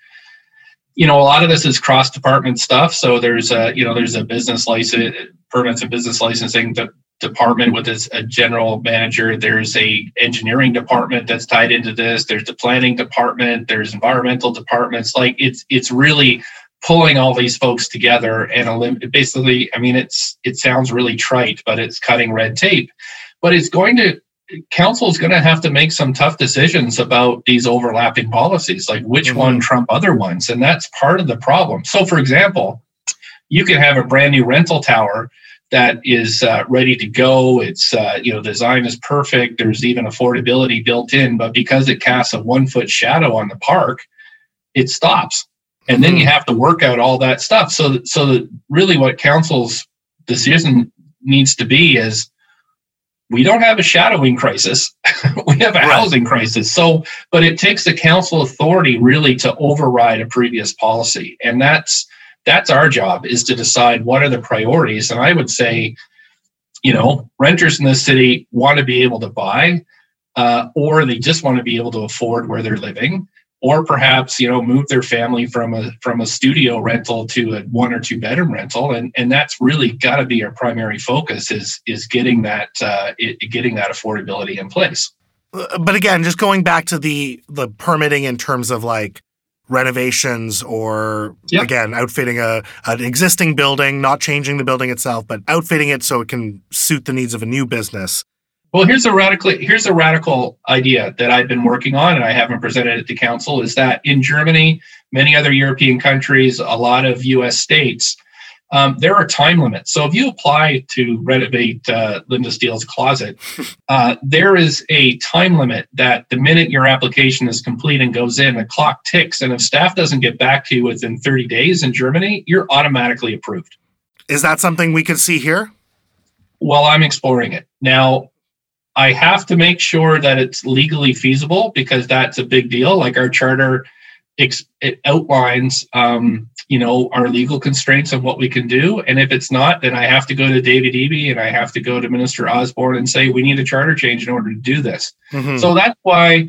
you know, a lot of this is cross department stuff. So there's a, you know, there's a business license, permits and business licensing de- department with its a general manager. There's a engineering department that's tied into this. There's the planning department. There's environmental departments. Like it's it's really pulling all these folks together and elim- basically i mean it's it sounds really trite but it's cutting red tape but it's going to council is going to have to make some tough decisions about these overlapping policies like which Mhm. one trump other ones and that's part of the problem. So for example you can have a brand new rental tower that is uh, ready to go. It's uh, you know design is perfect. There's even affordability built in but because it casts a one foot shadow on the park it stops. And then you have to work out all that stuff. So so that really what council's decision needs to be is we don't have a shadowing crisis. We have a Right. housing crisis. So but it takes the council authority really to override a previous policy. And that's that's our job is to decide what are the priorities. And i would say you know renters in this city want to be able to buy uh, or they just want to be able to afford where they're living or perhaps you know move their family from a from a studio rental to a one or two bedroom rental and and that's really got to be our primary focus is is getting that uh, it, getting that affordability in place Uh, But again, just going back to the the permitting in terms of like renovations or Yeah. again outfitting a an existing building, not changing the building itself, but outfitting it so it can suit the needs of a new business. Well, here's a radical here's a radical idea that I've been working on and I haven't presented it to council is that in Germany, many other European countries, a lot of US states, um, there are time limits. So if you apply to renovate uh, Linda Steele's closet, uh, there is a time limit that the minute your application is complete and goes in, the clock ticks. And if staff doesn't get back to you within 30 days in Germany, you're automatically approved. Is that something we could see here? Well, I'm exploring it. Now, I have to make sure that it's legally feasible because that's a big deal. Like our charter ex- it outlines um, you know our legal constraints of what we can do and if it's not then i have to go to david eby and i have to go to minister osborne and say we need a charter change in order to do this mm-hmm. so that's why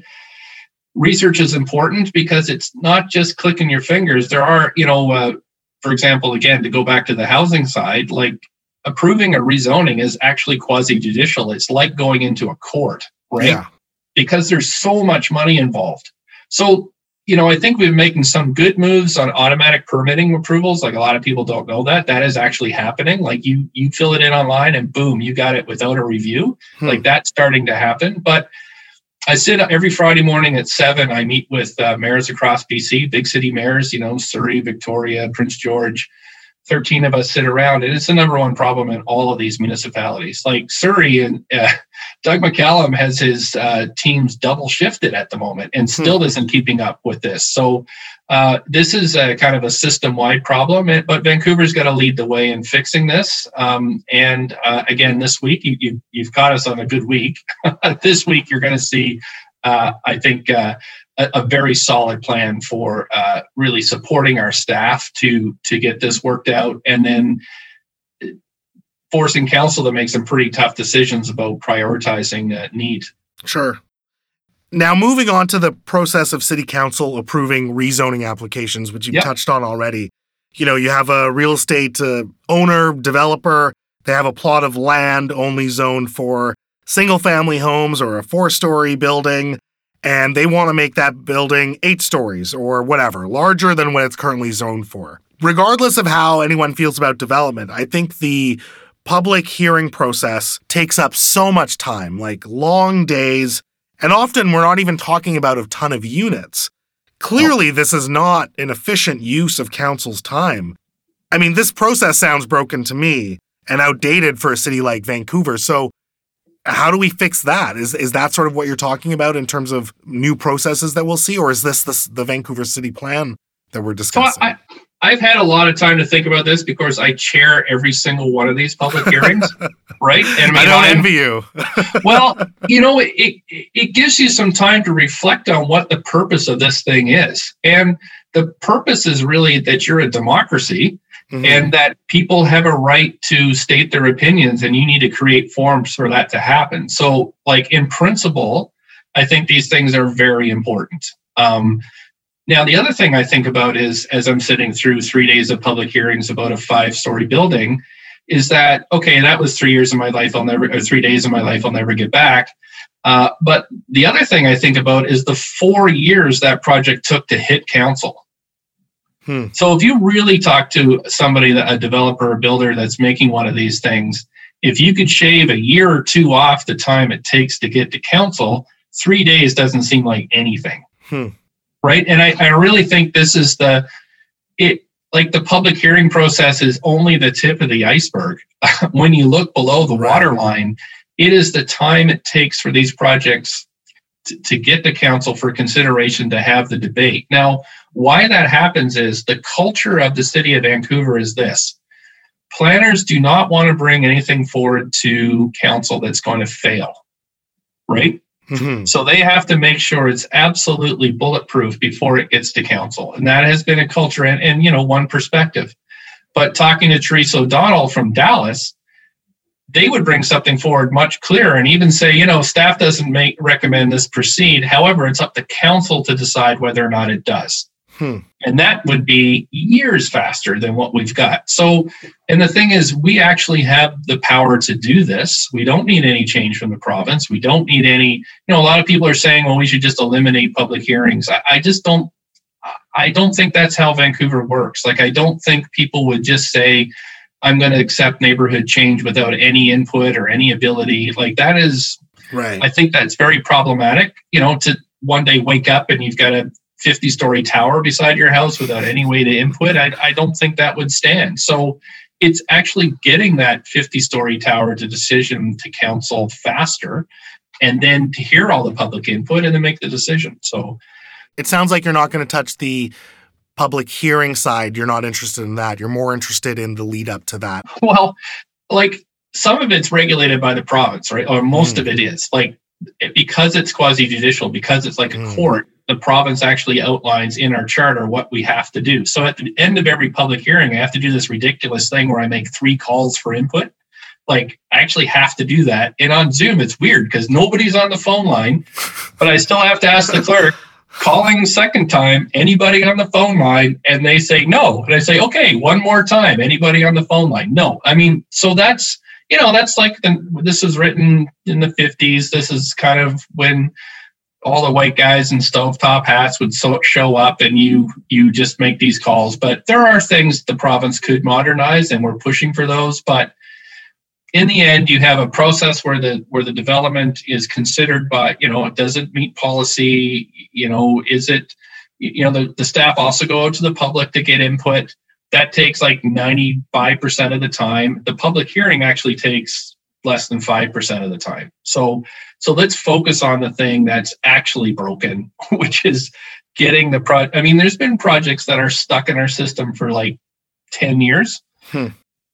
research is important because it's not just clicking your fingers there are you know uh, for example again to go back to the housing side like approving a rezoning is actually quasi judicial it's like going into a court right yeah. because there's so much money involved so you know, I think we've been making some good moves on automatic permitting approvals. Like a lot of people don't know that that is actually happening. Like you you fill it in online and boom, you got it without a review. Hmm. Like that's starting to happen. But I sit every Friday morning at seven. I meet with uh, mayors across BC, big city mayors. You know, Surrey, Victoria, Prince George. 13 of us sit around and it's the number one problem in all of these municipalities like surrey and uh, doug mccallum has his uh, teams double shifted at the moment and hmm. still hmm. isn't keeping up with this so uh, this is a kind of a system-wide problem but vancouver's got to lead the way in fixing this um, and uh, again this week you, you, you've caught us on a good week this week you're going to see uh, I think uh, a, a, very solid plan for uh, really supporting our staff to to get this worked out, and then forcing council to make some pretty tough decisions about prioritizing uh, need. Sure. Now, moving on to the process of city council approving rezoning applications, which you yep. touched on already. You know, you have a real estate uh, owner, developer, they have a plot of land only zoned for single family homes or a four story building, and they want to make that building eight stories or whatever, larger than what it's currently zoned for. Regardless of how anyone feels about development, I think the public hearing process takes up so much time, like long days, and often we're not even talking about a ton of units. Clearly, this is not an efficient use of council's time. I mean, this process sounds broken to me and outdated for a city like Vancouver. So, how do we fix that? Is is that sort of what you're talking about in terms of new processes that we'll see, or is this the, the Vancouver City Plan that we're discussing? So I, I've had a lot of time to think about this because I chair every single one of these public hearings, right? And I, mean, I don't I'm, envy you. well, you know, it, it it gives you some time to reflect on what the purpose of this thing is, and the purpose is really that you're a democracy mm-hmm. and that people have a right to state their opinions and you need to create forms for that to happen so like in principle i think these things are very important um, now the other thing i think about is as i'm sitting through three days of public hearings about a five story building is that okay that was three years of my life i'll never or three days of my life i'll never get back uh, but the other thing I think about is the four years that project took to hit council. Hmm. So if you really talk to somebody, that a developer or builder that's making one of these things, if you could shave a year or two off the time it takes to get to council, three days doesn't seem like anything. Hmm. Right. And I, I really think this is the it like the public hearing process is only the tip of the iceberg. when you look below the water line, it is the time it takes for these projects to, to get the council for consideration to have the debate. Now, why that happens is the culture of the city of Vancouver is this planners do not want to bring anything forward to council that's going to fail, right? Mm-hmm. So they have to make sure it's absolutely bulletproof before it gets to council. And that has been a culture and, and you know, one perspective. But talking to Theresa O'Donnell from Dallas, they would bring something forward much clearer and even say, you know, staff doesn't make recommend this proceed. However, it's up to council to decide whether or not it does. Hmm. And that would be years faster than what we've got. So, and the thing is, we actually have the power to do this. We don't need any change from the province. We don't need any, you know, a lot of people are saying, well, we should just eliminate public hearings. I, I just don't, I don't think that's how Vancouver works. Like, I don't think people would just say, I'm going to accept neighborhood change without any input or any ability. Like that is, right. I think that's very problematic. You know, to one day wake up and you've got to 50 story tower beside your house without any way to input, I, I don't think that would stand. So it's actually getting that 50 story tower to decision to council faster and then to hear all the public input and then make the decision. So It sounds like you're not going to touch the public hearing side. You're not interested in that. You're more interested in the lead up to that. Well, like some of it's regulated by the province, right? Or most Mm. of it is. Like because it's quasi judicial, because it's like a Mm. court, the province actually outlines in our charter what we have to do. So at the end of every public hearing, I have to do this ridiculous thing where I make three calls for input. Like I actually have to do that. And on Zoom, it's weird because nobody's on the phone line, but I still have to ask the clerk calling second time anybody on the phone line and they say no and i say okay one more time anybody on the phone line no i mean so that's you know that's like the, this was written in the 50s this is kind of when all the white guys in stovetop hats would so, show up and you you just make these calls. But there are things the province could modernize and we're pushing for those. But in the end you have a process where the where the development is considered by you know it does it meet policy you know is it you know the, the staff also go out to the public to get input. That takes like 95% of the time. The public hearing actually takes less than 5% of the time so so let's focus on the thing that's actually broken which is getting the pro i mean there's been projects that are stuck in our system for like 10 years Hmm.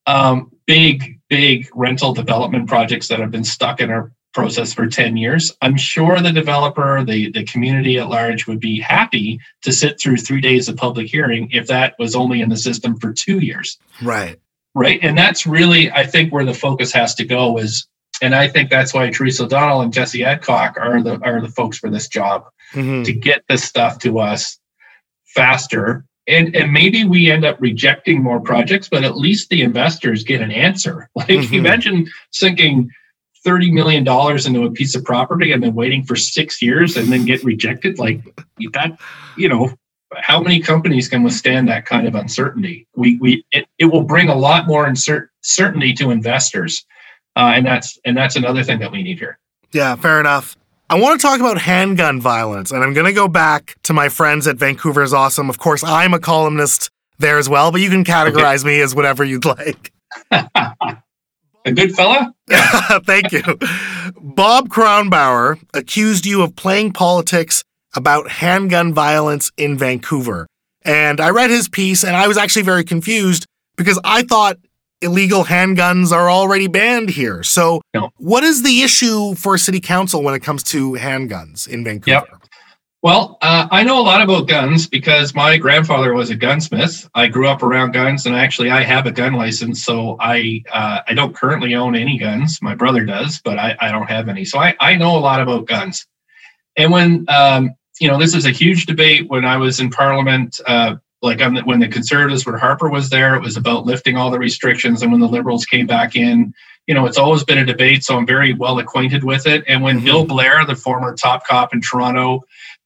um, big big rental development projects that have been stuck in our process for 10 years i'm sure the developer the, the community at large would be happy to sit through three days of public hearing if that was only in the system for two years Right. Right and that's really i think where the focus has to go is and i think that's why theresa o'donnell and jesse adcock are the are the folks for this job Mhm. to get this stuff to us faster and and maybe we end up rejecting more projects but at least the investors get an answer like Mhm. imagine sinking 30 million dollars into a piece of property and then waiting for 6 years and then get rejected like that you know how many companies can withstand that kind of uncertainty we we it, it will bring a lot more uncer- certainty to investors uh, and that's and that's another thing that we need here Yeah, fair enough. I want to talk about handgun violence, and I'm going to go back to my friends at Vancouver's Awesome. Of course, I'm a columnist there as well, but you can categorize me as whatever you'd like. a good fella Thank you. Bob Kronbauer accused you of playing politics about handgun violence in Vancouver. And I read his piece and I was actually very confused because I thought illegal handguns are already banned here. So, No. what is the issue for city council when it comes to handguns in Vancouver? Well, uh, I know a lot about guns because my grandfather was a gunsmith. I grew up around guns, and actually, I have a gun license. So I uh, I don't currently own any guns. My brother does, but I, I don't have any. So I, I know a lot about guns. And when um, you know, this is a huge debate when I was in Parliament. Uh, like on the, when the Conservatives, when Harper was there, it was about lifting all the restrictions, and when the Liberals came back in, you know, it's always been a debate. So I'm very well acquainted with it. And when Mhm. Bill Blair, the former top cop in Toronto,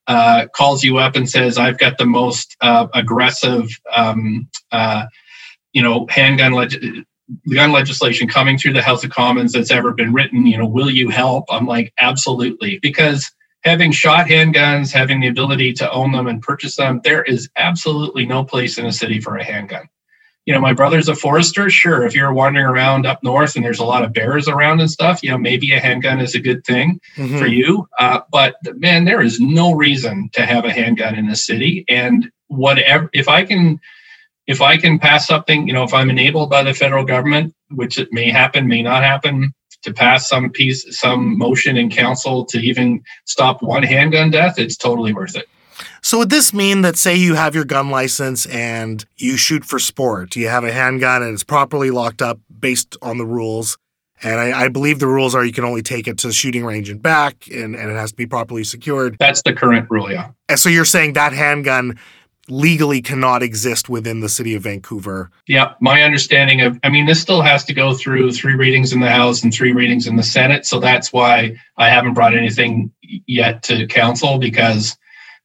uh, calls you up and says, "I've got the most uh, aggressive, um, uh, you know, handgun leg- gun legislation coming through the House of Commons that's ever been written. You know, will you help?" I'm like, "Absolutely," because having shot handguns, having the ability to own them and purchase them, there is absolutely no place in a city for a handgun. You know, my brother's a forester. Sure, if you're wandering around up north and there's a lot of bears around and stuff, you know, maybe a handgun is a good thing Mhm. for you. Uh, but man, there is no reason to have a handgun in the city. And whatever, if I can, if I can pass something, you know, if I'm enabled by the federal government, which it may happen, may not happen, to pass some piece, some motion in council to even stop one handgun death, it's totally worth it. So would this mean that say you have your gun license and you shoot for sport, you have a handgun and it's properly locked up based on the rules, and I, I believe the rules are you can only take it to the shooting range and back, and, and it has to be properly secured. That's the current rule, yeah. And so you're saying that handgun legally cannot exist within the city of Vancouver. Yeah, my understanding of, I mean, this still has to go through three readings in the House and three readings in the Senate. So that's why I haven't brought anything yet to council because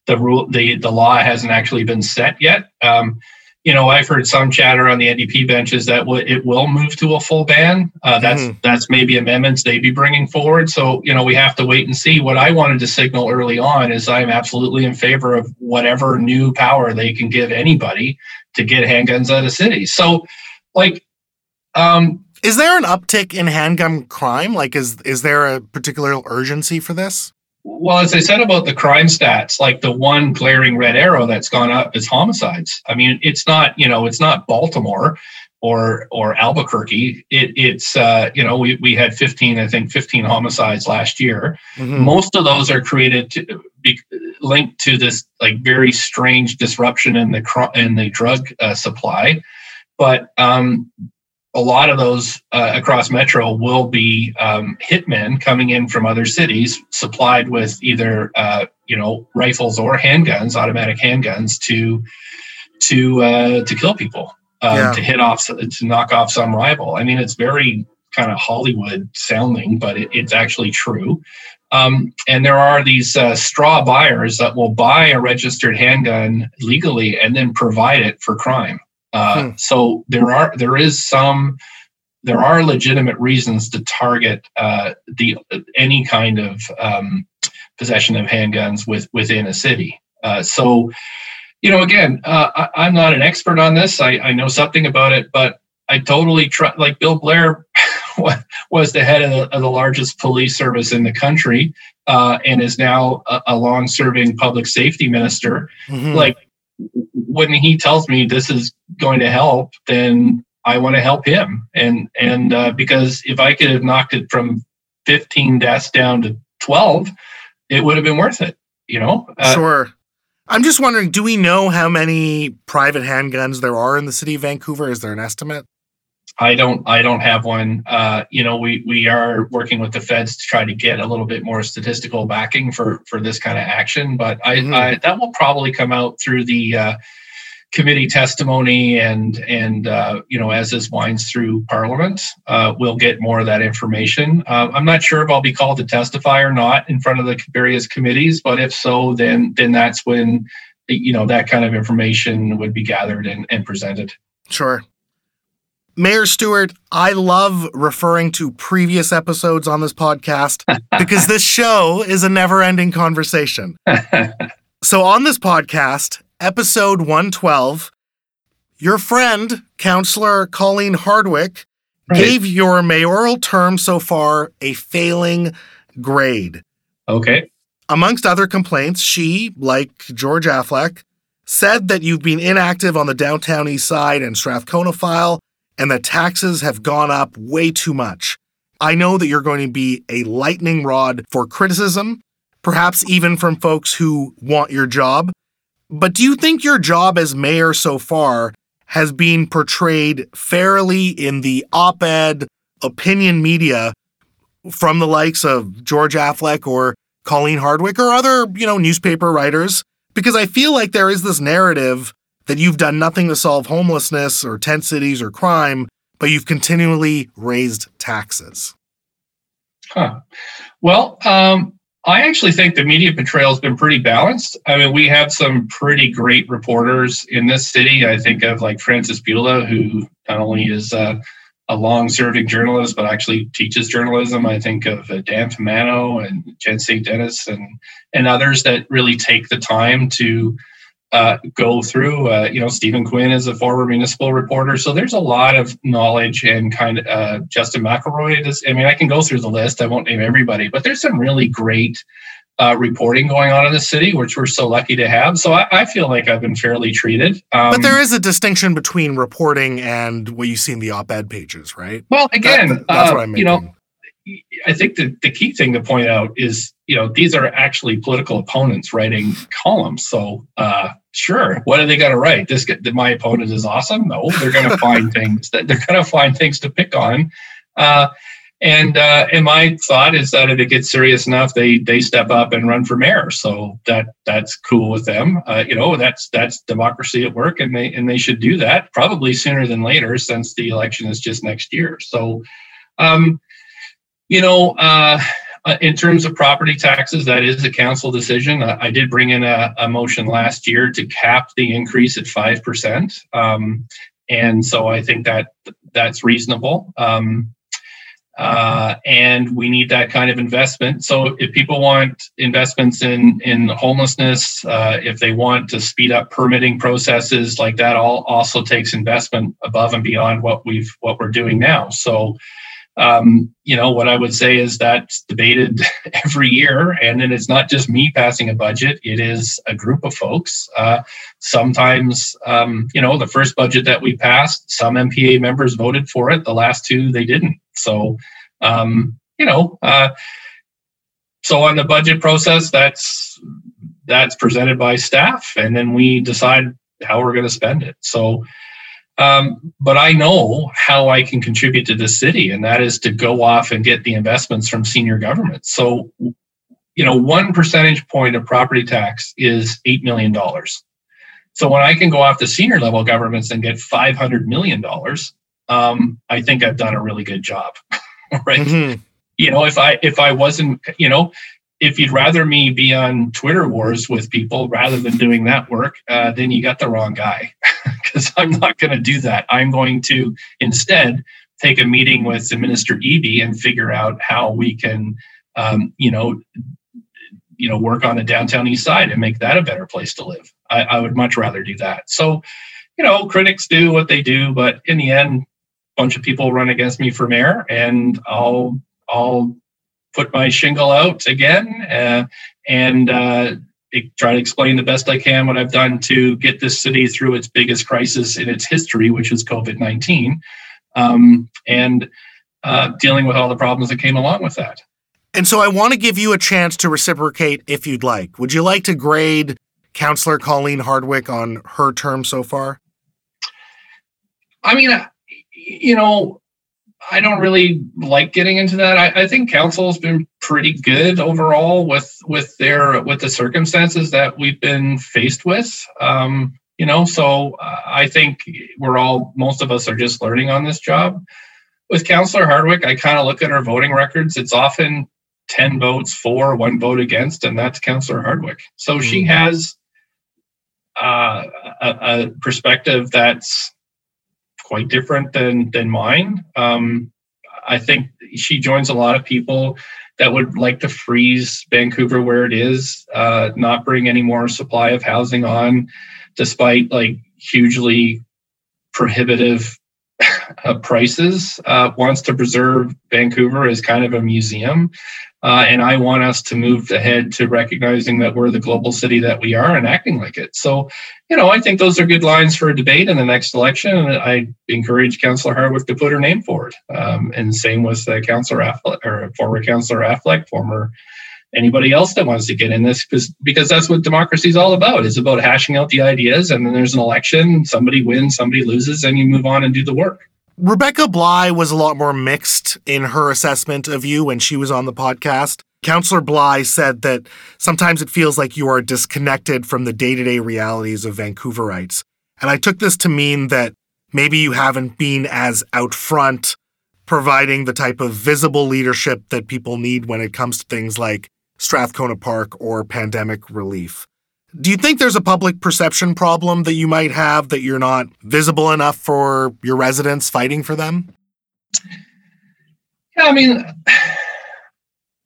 the rule, the the law hasn't actually been set yet. Um, you know, I've heard some chatter on the NDP benches that w- it will move to a full ban. Uh, that's Mhm. that's maybe amendments they'd be bringing forward. So you know, we have to wait and see. What I wanted to signal early on is I'm absolutely in favor of whatever new power they can give anybody to get handguns out of cities. So, like, um, Is there an uptick in handgun crime? Like, is is there a particular urgency for this? Well, as I said about the crime stats, like the one glaring red arrow that's gone up is homicides. I mean, it's not, you know, it's not Baltimore or or Albuquerque. It, it's uh, you know, we, we had 15, I think 15 homicides last year. Mhm. Most of those are created to be linked to this like very strange disruption in the cr- in the drug uh, supply. But um, a lot of those uh, across Metro will be um, hitmen coming in from other cities, supplied with either uh, you know rifles or handguns, automatic handguns to to uh, to kill people, um, Yeah. to hit off, to knock off some rival. I mean, it's very kind of Hollywood sounding, but it, it's actually true. Um, and there are these uh, straw buyers that will buy a registered handgun legally and then provide it for crime. Uh, Hmm. So there are there is some there are legitimate reasons to target uh, the any kind of um, possession of handguns with within a city. Uh, so you know, again, uh, I, I'm not an expert on this. I, I know something about it, but I totally trust. Like Bill Blair was the head of the, of the largest police service in the country, uh, and is now a, a long-serving public safety minister Mhm. like when he tells me this is going to help then i want to help him and and uh, because if i could have knocked it from 15 deaths down to 12 it would have been worth it you know uh, sure. I'm just wondering, do we know how many private handguns there are in the city of Vancouver? Is there an estimate? I don't i don't have one uh, you know we we are working with the feds to try to get a little bit more statistical backing for for this kind of action but i, Mhm. I that will probably come out through the uh, committee testimony and and uh, you know as this winds through parliament uh, we'll get more of that information uh, i'm not sure if i'll be called to testify or not in front of the various committees but if so then then that's when you know that kind of information would be gathered and, and presented Sure. Mayor Stewart, I love referring to previous episodes on this podcast because this show is a never ending conversation. So, on this podcast, episode 112, your friend, Counselor Colleen Hardwick, Right. gave your mayoral term so far a failing grade. okay Amongst other complaints, she, like George Affleck, said that you've been inactive on the downtown east side and Strathcona file and that taxes have gone up way too much. I know that you're going to be a lightning rod for criticism, perhaps even from folks who want your job. But do you think your job as mayor so far has been portrayed fairly in the op ed opinion media from the likes of George Affleck or Colleen Hardwick or other, you know, newspaper writers? Because I feel like there is this narrative that you've done nothing to solve homelessness or tent cities or crime, but you've continually raised taxes. Huh. Well, um, I actually think the media portrayal has been pretty balanced. I mean, we have some pretty great reporters in this city. I think of like Frances Bula, who not only is uh, a long-serving journalist, but actually teaches journalism. I think of uh, Dan Fumano and Jen St. Denis and and others that really take the time to uh, go through. Uh, you know, Stephen Quinn is a former municipal reporter, so there's a lot of knowledge and kind of uh, Justin McElroy. Is, I mean, I can go through the list. I won't name everybody, but there's some really great uh, reporting going on in the city, which we're so lucky to have. So I, I feel like I've been fairly treated. Um, but there is a distinction between reporting and what you see in the op ed pages, right? well, again, That- that's uh, what I'm you know. I think the, the key thing to point out is, you know, these are actually political opponents writing columns. So, uh, sure, what are they going to write? This my opponent is awesome. No, they're going to find things that they're going to find things to pick on. Uh, and uh, and my thought is that if it gets serious enough, they they step up and run for mayor. So that that's cool with them. Uh, you know, that's that's democracy at work, and they and they should do that probably sooner than later, since the election is just next year. So. Um, you know, uh, Uh, in terms of property taxes, that is a council decision. Uh, I did bring in a, a, motion last year to cap the increase at five percent, um, and so I think that that's reasonable. Um, uh, and we need that kind of investment. So if people want investments in in homelessness, uh, if they want to speed up permitting processes, like that, all also takes investment above and beyond what we've what we're doing now. So. Um, you know what I would say is that's debated every year, and then it's not just me passing a budget; it is a group of folks. Uh, sometimes, um, you know, the first budget that we passed, some NPA members voted for it; the last two they didn't. So, um, you know, uh, so on the budget process, that's that's presented by staff, and then we decide how we're going to spend it. So, um, but I know how I can contribute to the city, and that is to go off and get the investments from senior government. So, you know, one percentage point of property tax is eight million dollars. So when I can go off the senior level governments and get five hundred million dollars, um, I think I've done a really good job. right. Mm-hmm. You know, if I if I wasn't, you know, if you'd rather me be on Twitter wars with people rather than doing that work, uh, then you got the wrong guy. Because I'm not going to do that. I'm going to instead take a meeting with the Minister Eby and figure out how we can, um, you know, you know, work on the downtown east side and make that a better place to live. I, I would much rather do that. So, you know, critics do what they do, but in the end, a bunch of people run against me for mayor, and I'll I'll put my shingle out again uh, and uh, try to explain the best I can what I've done to get this city through its biggest crisis in its history, which is COVID nineteen, um, and uh, dealing with all the problems that came along with that. And so I want to give you a chance to reciprocate if you'd like. Would you like to grade Councillor Colleen Hardwick on her term so far? I mean, you know, I don't really like getting into that. I, I, think council's been pretty good overall with with their with the circumstances that we've been faced with. Um, you know, so uh, I think we're all most of us are just learning on this job. With Councillor Hardwick, I kind of look at her voting records. It's often ten votes for, one vote against, and that's Councillor Hardwick. So mm-hmm. she has uh, a, a perspective that's quite different than than mine. Um, I think she joins a lot of people that would like to freeze Vancouver where it is, uh, not bring any more supply of housing on, despite like hugely prohibitive prices. Uh, wants to preserve Vancouver as kind of a museum. Uh, and I want us to move ahead to recognizing that we're the global city that we are and acting like it. So, you know, I think those are good lines for a debate in the next election. And I encourage Councillor Hardwick to put her name forward. Um, and same with uh, Councillor Affleck or former Councillor Affleck, former anybody else that wants to get in this because because that's what democracy is all about. It's about hashing out the ideas and then there's an election, somebody wins, somebody loses, and you move on and do the work. Rebecca Bligh was a lot more mixed in her assessment of you when she was on the podcast. Councillor Bligh said that sometimes it feels like you are disconnected from the day to day realities of Vancouverites. And I took this to mean that maybe you haven't been as out front providing the type of visible leadership that people need when it comes to things like Strathcona Park or pandemic relief. Do you think there's a public perception problem that you might have that you're not visible enough for your residents fighting for them? Yeah, I mean,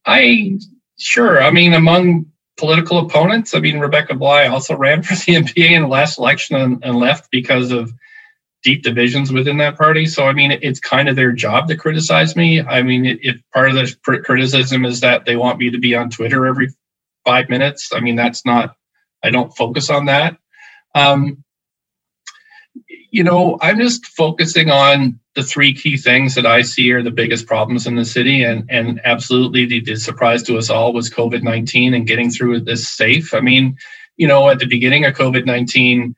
I sure. I mean, among political opponents, I mean, Rebecca Bligh also ran for the NPA in the last election and, and left because of deep divisions within that party. So, I mean, it's kind of their job to criticize me. I mean, if part of the criticism is that they want me to be on Twitter every five minutes, I mean, that's not I don't focus on that. Um, you know, I'm just focusing on the three key things that I see are the biggest problems in the city, and and absolutely the, the surprise to us all was COVID nineteen and getting through this safe. I mean, you know, at the beginning of COVID nineteen,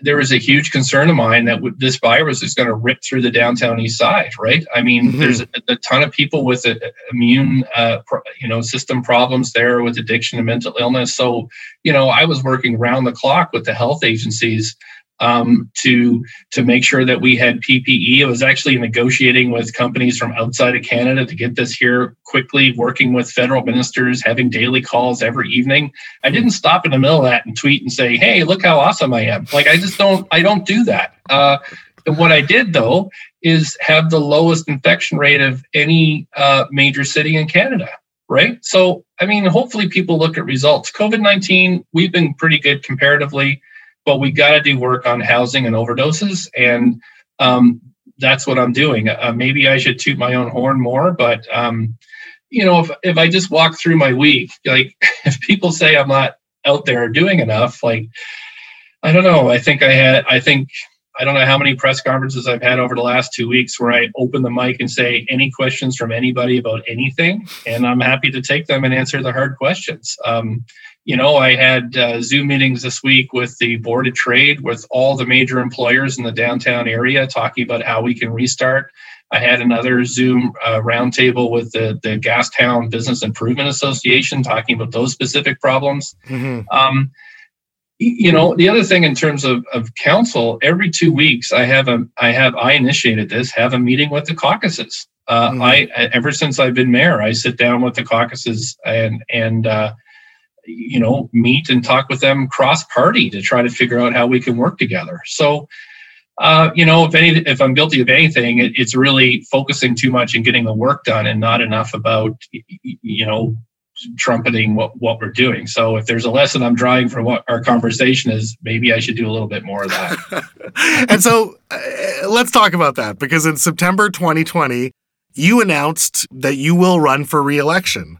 there was a huge concern of mine that this virus is going to rip through the downtown east side right i mean mm-hmm. there's a, a, ton of people with a, immune uh, pro, you know system problems there with addiction and mental illness so you know i was working round the clock with the health agencies um, to to make sure that we had PPE. It was actually negotiating with companies from outside of Canada to get this here quickly, working with federal ministers, having daily calls every evening. I didn't stop in the middle of that and tweet and say, "Hey, look how awesome I am!" Like I just don't I don't do that. Uh, and what I did though is have the lowest infection rate of any uh, major city in Canada. Right. So, I mean, hopefully people look at results. COVID 19, we've been pretty good comparatively but we got to do work on housing and overdoses and um, that's what i'm doing. Uh, maybe i should toot my own horn more but um, you know if, if i just walk through my week like if people say i'm not out there doing enough like i don't know. I think i had i think i don't know how many press conferences i've had over the last two weeks where i open the mic and say any questions from anybody about anything and i'm happy to take them and answer the hard questions. Um, you know, I had uh, Zoom meetings this week with the Board of Trade, with all the major employers in the downtown area, talking about how we can restart. I had another Zoom uh, roundtable with the, the Gastown Business Improvement Association, talking about those specific problems. Mm-hmm. Um, you know, the other thing in terms of, of council, every two weeks I have a I have I initiated this have a meeting with the caucuses. Uh, mm-hmm. I ever since I've been mayor, I sit down with the caucuses and and uh, you know meet and talk with them cross party to try to figure out how we can work together. So uh, you know if any if i'm guilty of anything it, it's really focusing too much and getting the work done and not enough about you know trumpeting what what we're doing. So if there's a lesson i'm drawing from what our conversation is maybe i should do a little bit more of that. And so uh, let's talk about that because in september 2020 you announced that you will run for reelection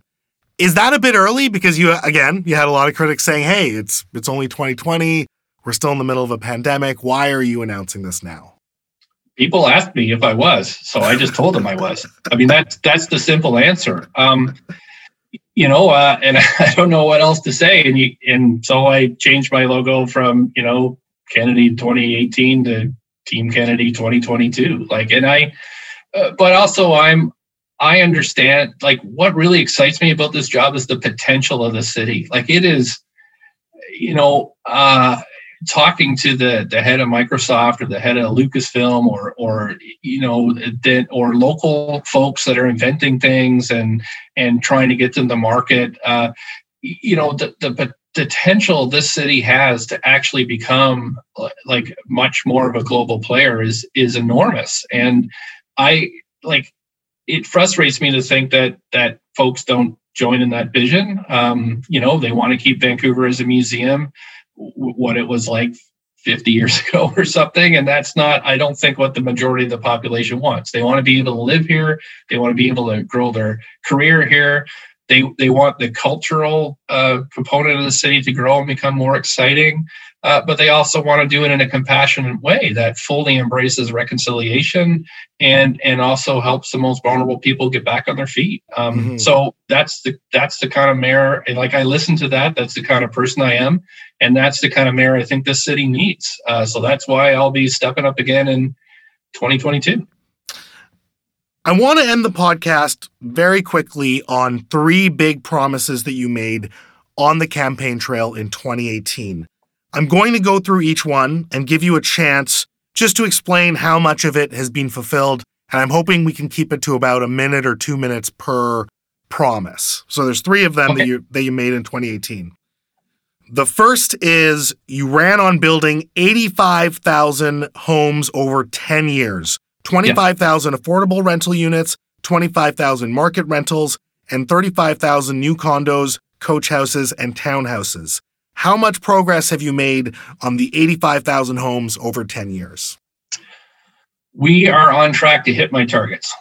is that a bit early? Because you again, you had a lot of critics saying, "Hey, it's it's only 2020. We're still in the middle of a pandemic. Why are you announcing this now?" People asked me if I was, so I just told them I was. I mean, that's that's the simple answer. Um, you know, uh, and I don't know what else to say. And you, and so I changed my logo from you know Kennedy 2018 to Team Kennedy 2022. Like, and I, uh, but also I'm I understand like what really excites me about this job is the potential of the city. Like it is, you know, uh, talking to the the head of Microsoft or the head of Lucasfilm or or you know that or local folks that are inventing things and and trying to get them to market. Uh, you know the the potential this city has to actually become like much more of a global player is is enormous and i like it frustrates me to think that that folks don't join in that vision. Um, you know, they want to keep Vancouver as a museum, w- what it was like 50 years ago or something. And that's not, I don't think, what the majority of the population wants. They want to be able to live here. They want to be able to grow their career here. They, they want the cultural uh, component of the city to grow and become more exciting uh, but they also want to do it in a compassionate way that fully embraces reconciliation and and also helps the most vulnerable people get back on their feet. Um, mm-hmm. So that's the that's the kind of mayor. And like I listen to that. That's the kind of person I am, and that's the kind of mayor I think this city needs. Uh, so that's why I'll be stepping up again in 2022. I want to end the podcast very quickly on three big promises that you made on the campaign trail in 2018. I'm going to go through each one and give you a chance just to explain how much of it has been fulfilled. And I'm hoping we can keep it to about a minute or two minutes per promise. So there's three of them okay. that you that you made in 2018. The first is you ran on building 85,000 homes over 10 years, 25,000 yeah. affordable rental units, 25,000 market rentals, and 35,000 new condos, coach houses, and townhouses. How much progress have you made on the 85,000 homes over 10 years? We are on track to hit my targets.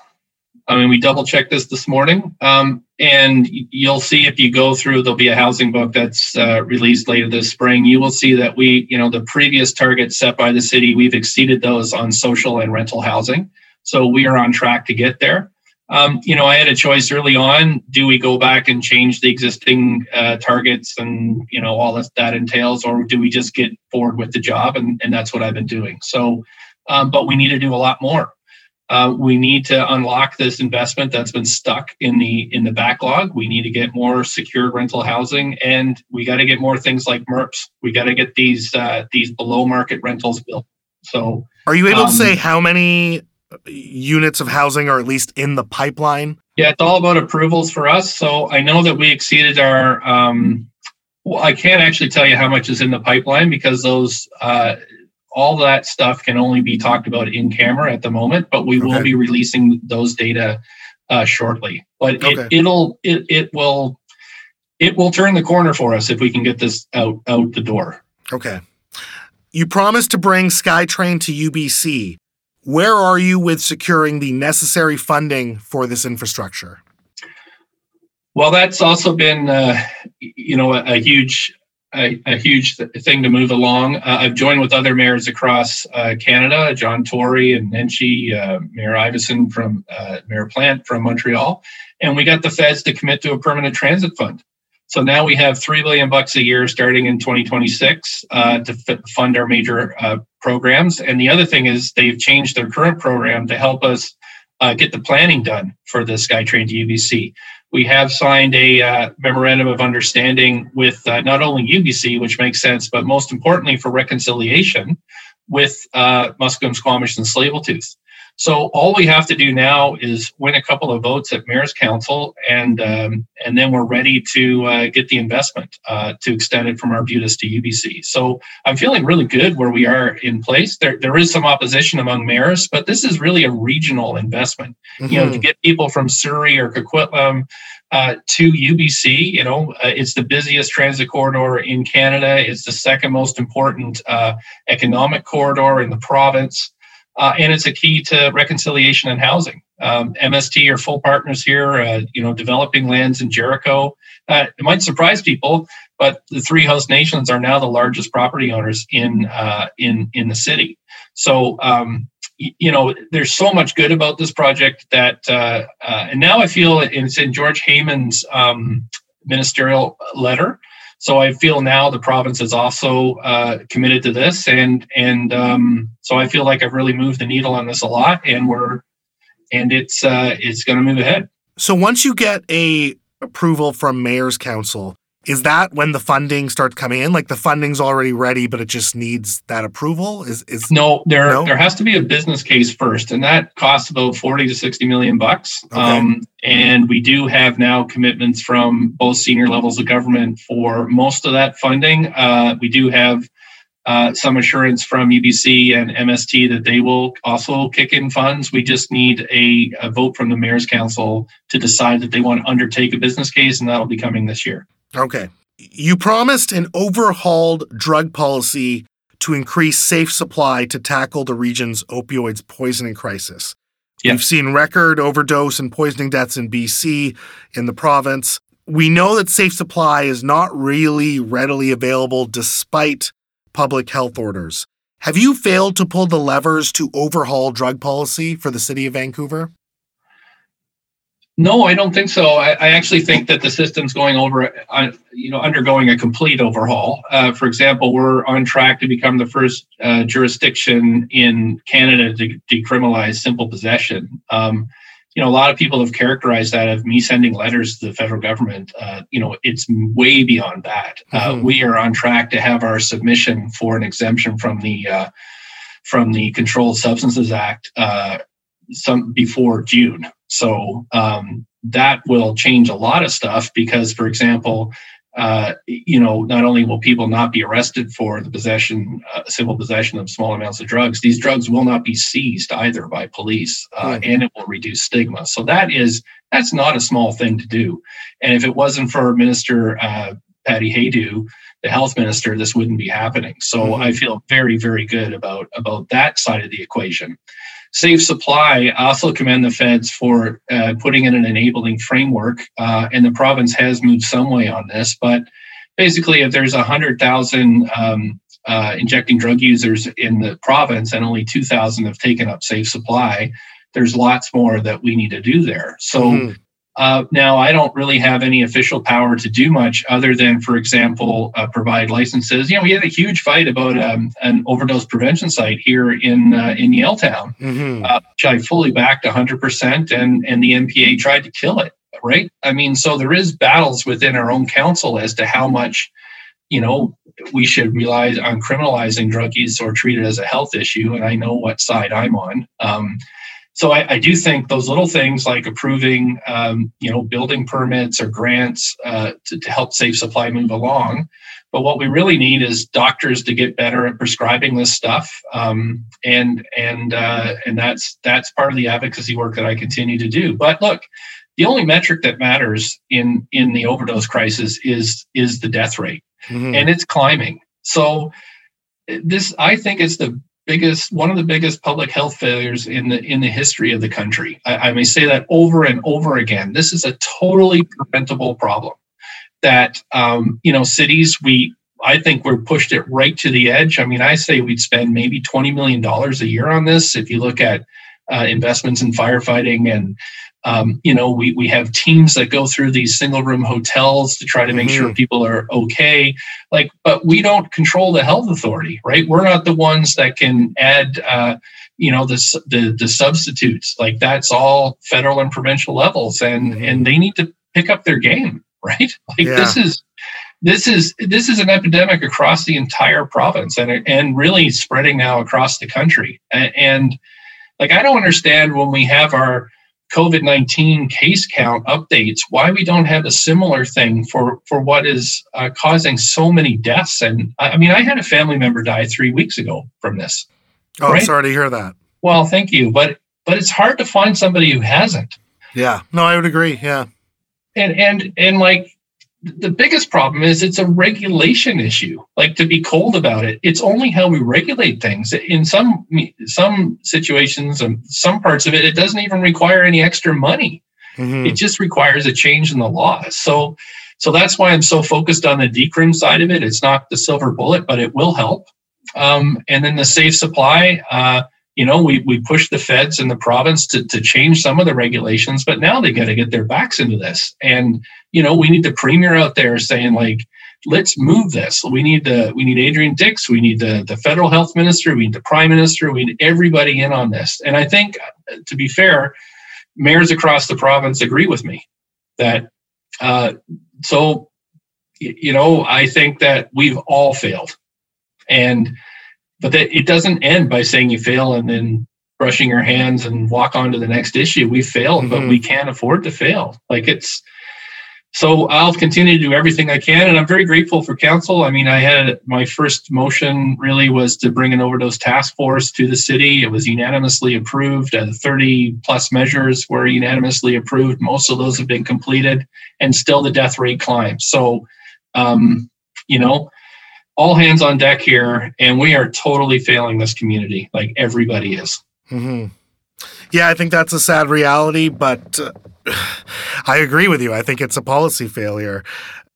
I mean, we double checked this this morning, um, and you'll see if you go through. There'll be a housing book that's uh, released later this spring. You will see that we, you know, the previous targets set by the city, we've exceeded those on social and rental housing. So we are on track to get there. Um, you know, I had a choice early on. Do we go back and change the existing uh, targets and, you know, all that, that entails, or do we just get forward with the job? And, and that's what I've been doing. So, um, but we need to do a lot more. Uh, we need to unlock this investment that's been stuck in the in the backlog. We need to get more secure rental housing, and we got to get more things like MERPs. We got to get these uh, these below market rentals built. So, are you able um, to say how many units of housing are at least in the pipeline? Yeah, it's all about approvals for us. So I know that we exceeded our. Um, well, I can't actually tell you how much is in the pipeline because those uh, all that stuff can only be talked about in camera at the moment, but we will be releasing those data uh, shortly. But Okay. it, it'll it it will it will turn the corner for us if we can get this out out the door. Okay. You promised to bring SkyTrain to UBC. Where are you with securing the necessary funding for this infrastructure? Well, that's also been, uh, you know, a, a huge, a, a huge th- thing to move along. Uh, I've joined with other mayors across uh, Canada, John Tory and Nenshi, uh, Mayor Iveson from uh, Mayor Plante from Montreal, and we got the feds to commit to a permanent transit fund. So now we have three billion bucks a year starting in 2026 uh, to f- fund our major uh, programs. And the other thing is they've changed their current program to help us uh, get the planning done for the SkyTrain to UBC we have signed a uh, memorandum of understanding with uh, not only UBC, which makes sense, but most importantly for reconciliation with uh, Musqueam, Squamish, and Tsleil-Waututh. So all we have to do now is win a couple of votes at Mayor's Council, and um, and then we're ready to uh, get the investment uh, to extend it from Arbutus to UBC. So I'm feeling really good where we are in place. There there is some opposition among mayors, but this is really a regional investment you know, to get people from Surrey or Coquitlam uh, to UBC. You know, uh, it's the busiest transit corridor in Canada. It's the second most important uh, economic corridor in the province. Uh, and it's a key to reconciliation and housing. Um, MST are full partners here, uh, you know, developing lands in Jericho. Uh, it might surprise people, but the three host nations are now the largest property owners in uh, in in the city. So um, you know, there's so much good about this project that, uh, uh, and now I feel it's in George Heyman's um, ministerial letter. So I feel now the province is also uh, committed to this, and and um, so I feel like I've really moved the needle on this a lot, and we're and it's uh, it's going to move ahead. So once you get a approval from mayor's council, is that when the funding starts coming in? Like the funding's already ready, but it just needs that approval? Is is No, there No? there has to be a business case first, and that costs about forty to sixty million bucks. Okay. Um, and we do have now commitments from both senior levels of government for most of that funding. Uh, we do have uh, some assurance from UBC and MST that they will also kick in funds. We just need a, a vote from the mayor's council to decide that they want to undertake a business case, and that'll be coming this year. Okay? You promised an overhauled drug policy to increase safe supply to tackle the region's opioids poisoning crisis. Yeah. We've seen record overdose and poisoning deaths in BC, in the province. We know that safe supply is not really readily available despite public health orders. Have you failed to pull the levers to overhaul drug policy for the city of Vancouver? No, I don't think so. I, I actually think that the system's going over, uh, you know, undergoing a complete overhaul. Uh, for example, we're on track to become the first uh, jurisdiction in Canada to decriminalize simple possession. Um, you know, a lot of people have characterized that of me sending letters to the federal government. Uh, you know, it's way beyond that. Uh, Mhm. we are on track to have our submission for an exemption from the uh, from the Controlled Substances Act uh, some before June. So um, that will change a lot of stuff because, for example, uh, you know, not only will people not be arrested for the possession, uh, civil possession of small amounts of drugs, these drugs will not be seized either by police, uh, and it will reduce stigma. So that is that's not a small thing to do. And if it wasn't for Minister uh, Patty Hajdu, the health minister, this wouldn't be happening. So Mhm. I feel very, very good about about that side of the equation. Safe supply. I also commend the feds for uh, putting in an enabling framework, uh, and the province has moved some way on this. But basically, if there's hundred thousand um, uh, injecting drug users in the province, and only two thousand have taken up safe supply, there's lots more that we need to do there. So Mhm. Uh, now, I don't really have any official power to do much other than, for example, uh, provide licenses. You know, we had a huge fight about um, an overdose prevention site here in uh, in Yaletown, Mm-hmm. uh, which I fully backed 100%, and and the NPA tried to kill it. Right? I mean, so there is battles within our own council as to how much, you know, we should rely on criminalizing drug use or treat it as a health issue. And I know what side I'm on. Um, so I, I, do think those little things like approving, um, you know, building permits or grants uh, to, to, help safe supply move along. But what we really need is doctors to get better at prescribing this stuff, um, and and uh, and that's that's part of the advocacy work that I continue to do. But look, the only metric that matters in in the overdose crisis is is the death rate, mm-hmm. and it's climbing. So this, I think, is the biggest one of the biggest public health failures in the in the history of the country. I, I, may say that over and over again. This is a totally preventable problem that um, you know cities we I think we're pushed it right to the edge. I mean, I say we'd spend maybe twenty million dollars a year on this if you look at uh, investments in firefighting and um, you know, we, we have teams that go through these single room hotels to try to make mm-hmm. sure people are okay. Like, but we don't control the health authority, right? We're not the ones that can add, uh, you know, the, the the substitutes. Like that's all federal and provincial levels, and mm-hmm. and they need to pick up their game, right? Like yeah. this is this is this is an epidemic across the entire province and and really spreading now across the country. and, and like I don't understand when we have our COVID 19 case count updates, why we don't have a similar thing for, for what is uh, causing so many deaths. And I mean, I had a family member die three weeks ago from this. Oh, right? sorry to hear that. Well, thank you. But but it's hard to find somebody who hasn't. Yeah. No, I would agree. Yeah. And and and like the biggest problem is it's a regulation issue like to be cold about it. It's only how we regulate things. In some some situations and some parts of it it doesn't even require any extra money. Mm-hmm. it just requires a change in the law. So so that's why i'm so focused on the decrim side of it. It's not the silver bullet but it will help. Um, and then the safe supply uh, you know, we, we pushed the feds and the province to, to change some of the regulations, but now they got to get their backs into this. And, you know, we need the premier out there saying like, let's move this. We need the, we need Adrian Dix. We need the, the federal health minister. We need the prime minister. We need everybody in on this. And I think to be fair, mayors across the province agree with me that, uh, so, you know, I think that we've all failed and, but that it doesn't end by saying you fail and then brushing your hands and walk on to the next issue. We failed, mm-hmm. but we can't afford to fail. Like it's so I'll continue to do everything I can, and I'm very grateful for council. I mean, I had my first motion really was to bring an overdose task force to the city. It was unanimously approved. Uh, 30 plus measures were unanimously approved. Most of those have been completed, and still the death rate climbs. So, um, you know, all hands on deck here, and we are totally failing this community, like everybody is. Mm-hmm. Yeah, I think that's a sad reality, but uh, I agree with you. I think it's a policy failure.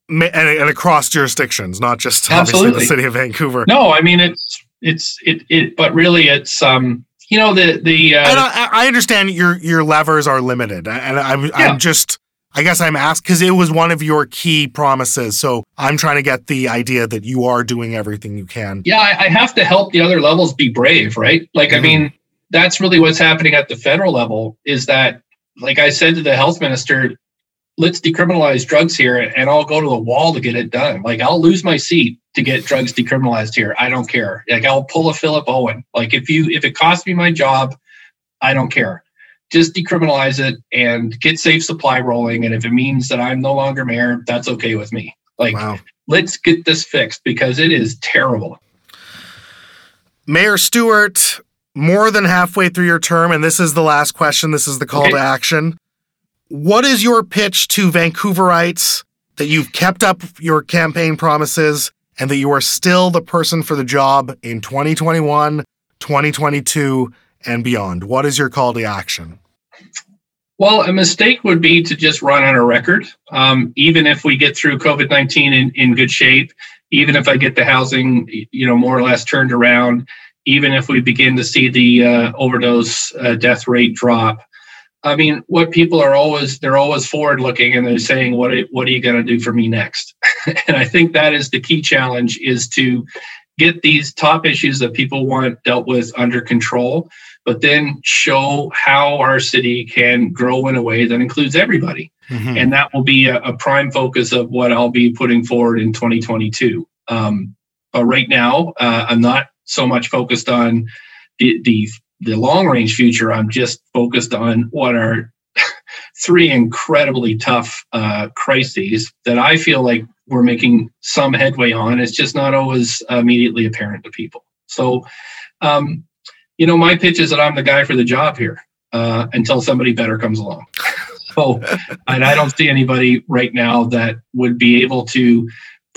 And, and across jurisdictions, not just Absolutely. obviously the city of Vancouver. No, I mean it's it's it it, but really it's um you know the the uh, I, I, understand your your levers are limited, and I'm yeah. I'm just I guess I'm asked because it was one of your key promises. So I'm trying to get the idea that you are doing everything you can. Yeah, I, I have to help the other levels be brave, right? Like, mm-hmm. I mean, that's really what's happening at the federal level is that, like I said to the health minister, let's decriminalize drugs here and I'll go to the wall to get it done. Like, I'll lose my seat to get drugs decriminalized here. I don't care. Like, I'll pull a Philip Owen. Like, if you, if it costs me my job, I don't care just decriminalize it and get safe supply rolling. And if it means that I'm no longer mayor, that's okay with me. Like, wow. let's get this fixed because it is terrible. Mayor Stewart, more than halfway through your term, and this is the last question, this is the call okay. to action. What is your pitch to Vancouverites that you've kept up your campaign promises and that you are still the person for the job in 2021, 2022, and beyond? What is your call to action? Well, a mistake would be to just run on a record. Um, even if we get through COVID nineteen in, in good shape, even if I get the housing, you know, more or less turned around, even if we begin to see the uh, overdose uh, death rate drop, I mean, what people are always they're always forward looking and they're saying, "What are, what are you going to do for me next?" and I think that is the key challenge: is to get these top issues that people want dealt with under control, but then show how our city can grow in a way that includes everybody. Mm-hmm. And that will be a, a, prime focus of what I'll be putting forward in 2022. Um, but right now, uh, I'm not so much focused on the, the the long range future. I'm just focused on what are three incredibly tough uh, crises that I feel like we're making some headway on. It's just not always immediately apparent to people. So, um, you know, my pitch is that I'm the guy for the job here uh, until somebody better comes along. so, and I don't see anybody right now that would be able to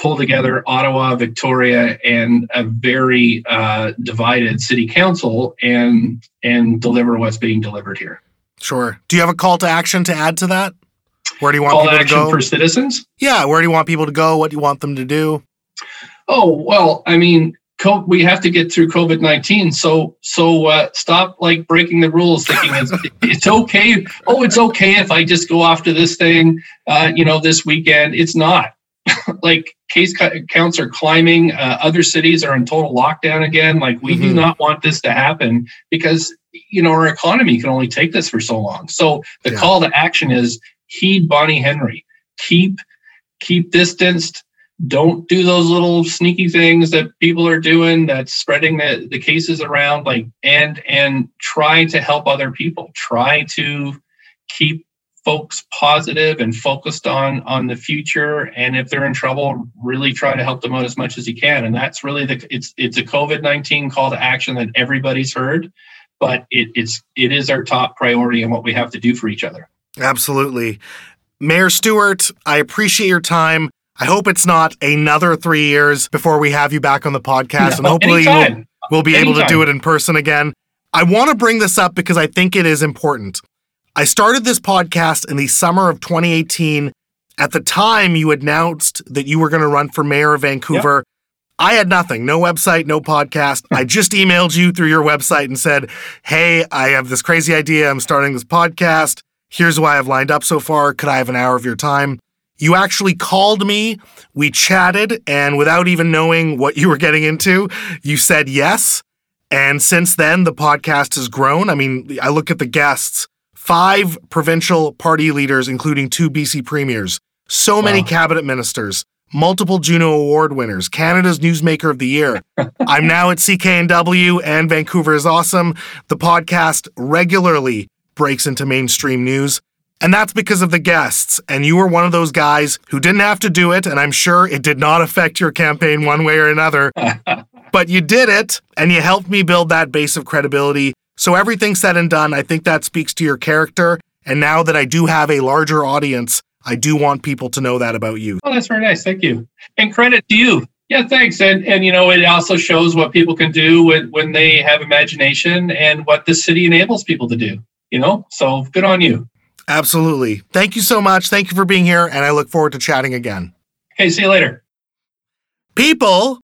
pull together Ottawa, Victoria, and a very uh, divided city council and and deliver what's being delivered here. Sure. Do you have a call to action to add to that? Where do you want call people to, to go for citizens? Yeah. Where do you want people to go? What do you want them to do? Oh well, I mean, we have to get through COVID nineteen. So so uh, stop like breaking the rules, thinking it's, it's okay. Oh, it's okay if I just go off to this thing, uh, you know, this weekend. It's not. like case counts are climbing. Uh, other cities are in total lockdown again. Like we mm-hmm. do not want this to happen because you know our economy can only take this for so long. So the yeah. call to action is heed Bonnie Henry. Keep keep distanced. Don't do those little sneaky things that people are doing that's spreading the, the cases around like and and try to help other people. Try to keep folks positive and focused on on the future and if they're in trouble really try to help them out as much as you can. And that's really the it's it's a covid-19 call to action that everybody's heard but it, it's it is our top priority and what we have to do for each other. Absolutely. Mayor stewart i appreciate your time. I hope it's not another three years before we have you back on the podcast no, and hopefully we'll, we'll, be anytime. able to do it in person again. I want to bring this up because i think it is important I started this podcast in the summer of 2018. At the time, you announced that you were going to run for mayor of Vancouver. Yep. I had nothing, no website, no podcast. I just emailed you through your website and said, Hey, I have this crazy idea. I'm starting this podcast. Here's why I've lined up so far. Could I have an hour of your time? You actually called me. We chatted, and without even knowing what you were getting into, you said yes. And since then, the podcast has grown. I mean, I look at the guests five provincial party leaders, including two BC premiers, so wow. many cabinet ministers, multiple Juno Award winners, Canada's Newsmaker of the Year. I'm now at CKNW and Vancouver is awesome. The podcast regularly breaks into mainstream news. And that's because of the guests. And you were one of those guys who didn't have to do it. And I'm sure it did not affect your campaign one way or another. but you did it and you helped me build that base of credibility so, everything said and done, I think that speaks to your character. And now that I do have a larger audience, I do want people to know that about you. Oh, that's very nice. Thank you. And credit to you. Yeah, thanks. And and you know, it also shows what people can do when, when they have imagination and what the city enables people to do. You know, so good on you. Absolutely. Thank you so much. Thank you for being here, and I look forward to chatting again. Okay, see you later. People,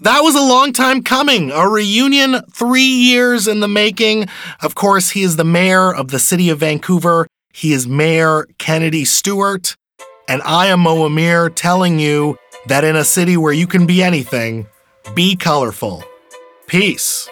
that was a long time coming. A reunion three years in the making. Of course, he is the mayor of the city of Vancouver. He is Mayor Kennedy Stewart. And I am Mo Amir telling you that in a city where you can be anything, be colorful. Peace.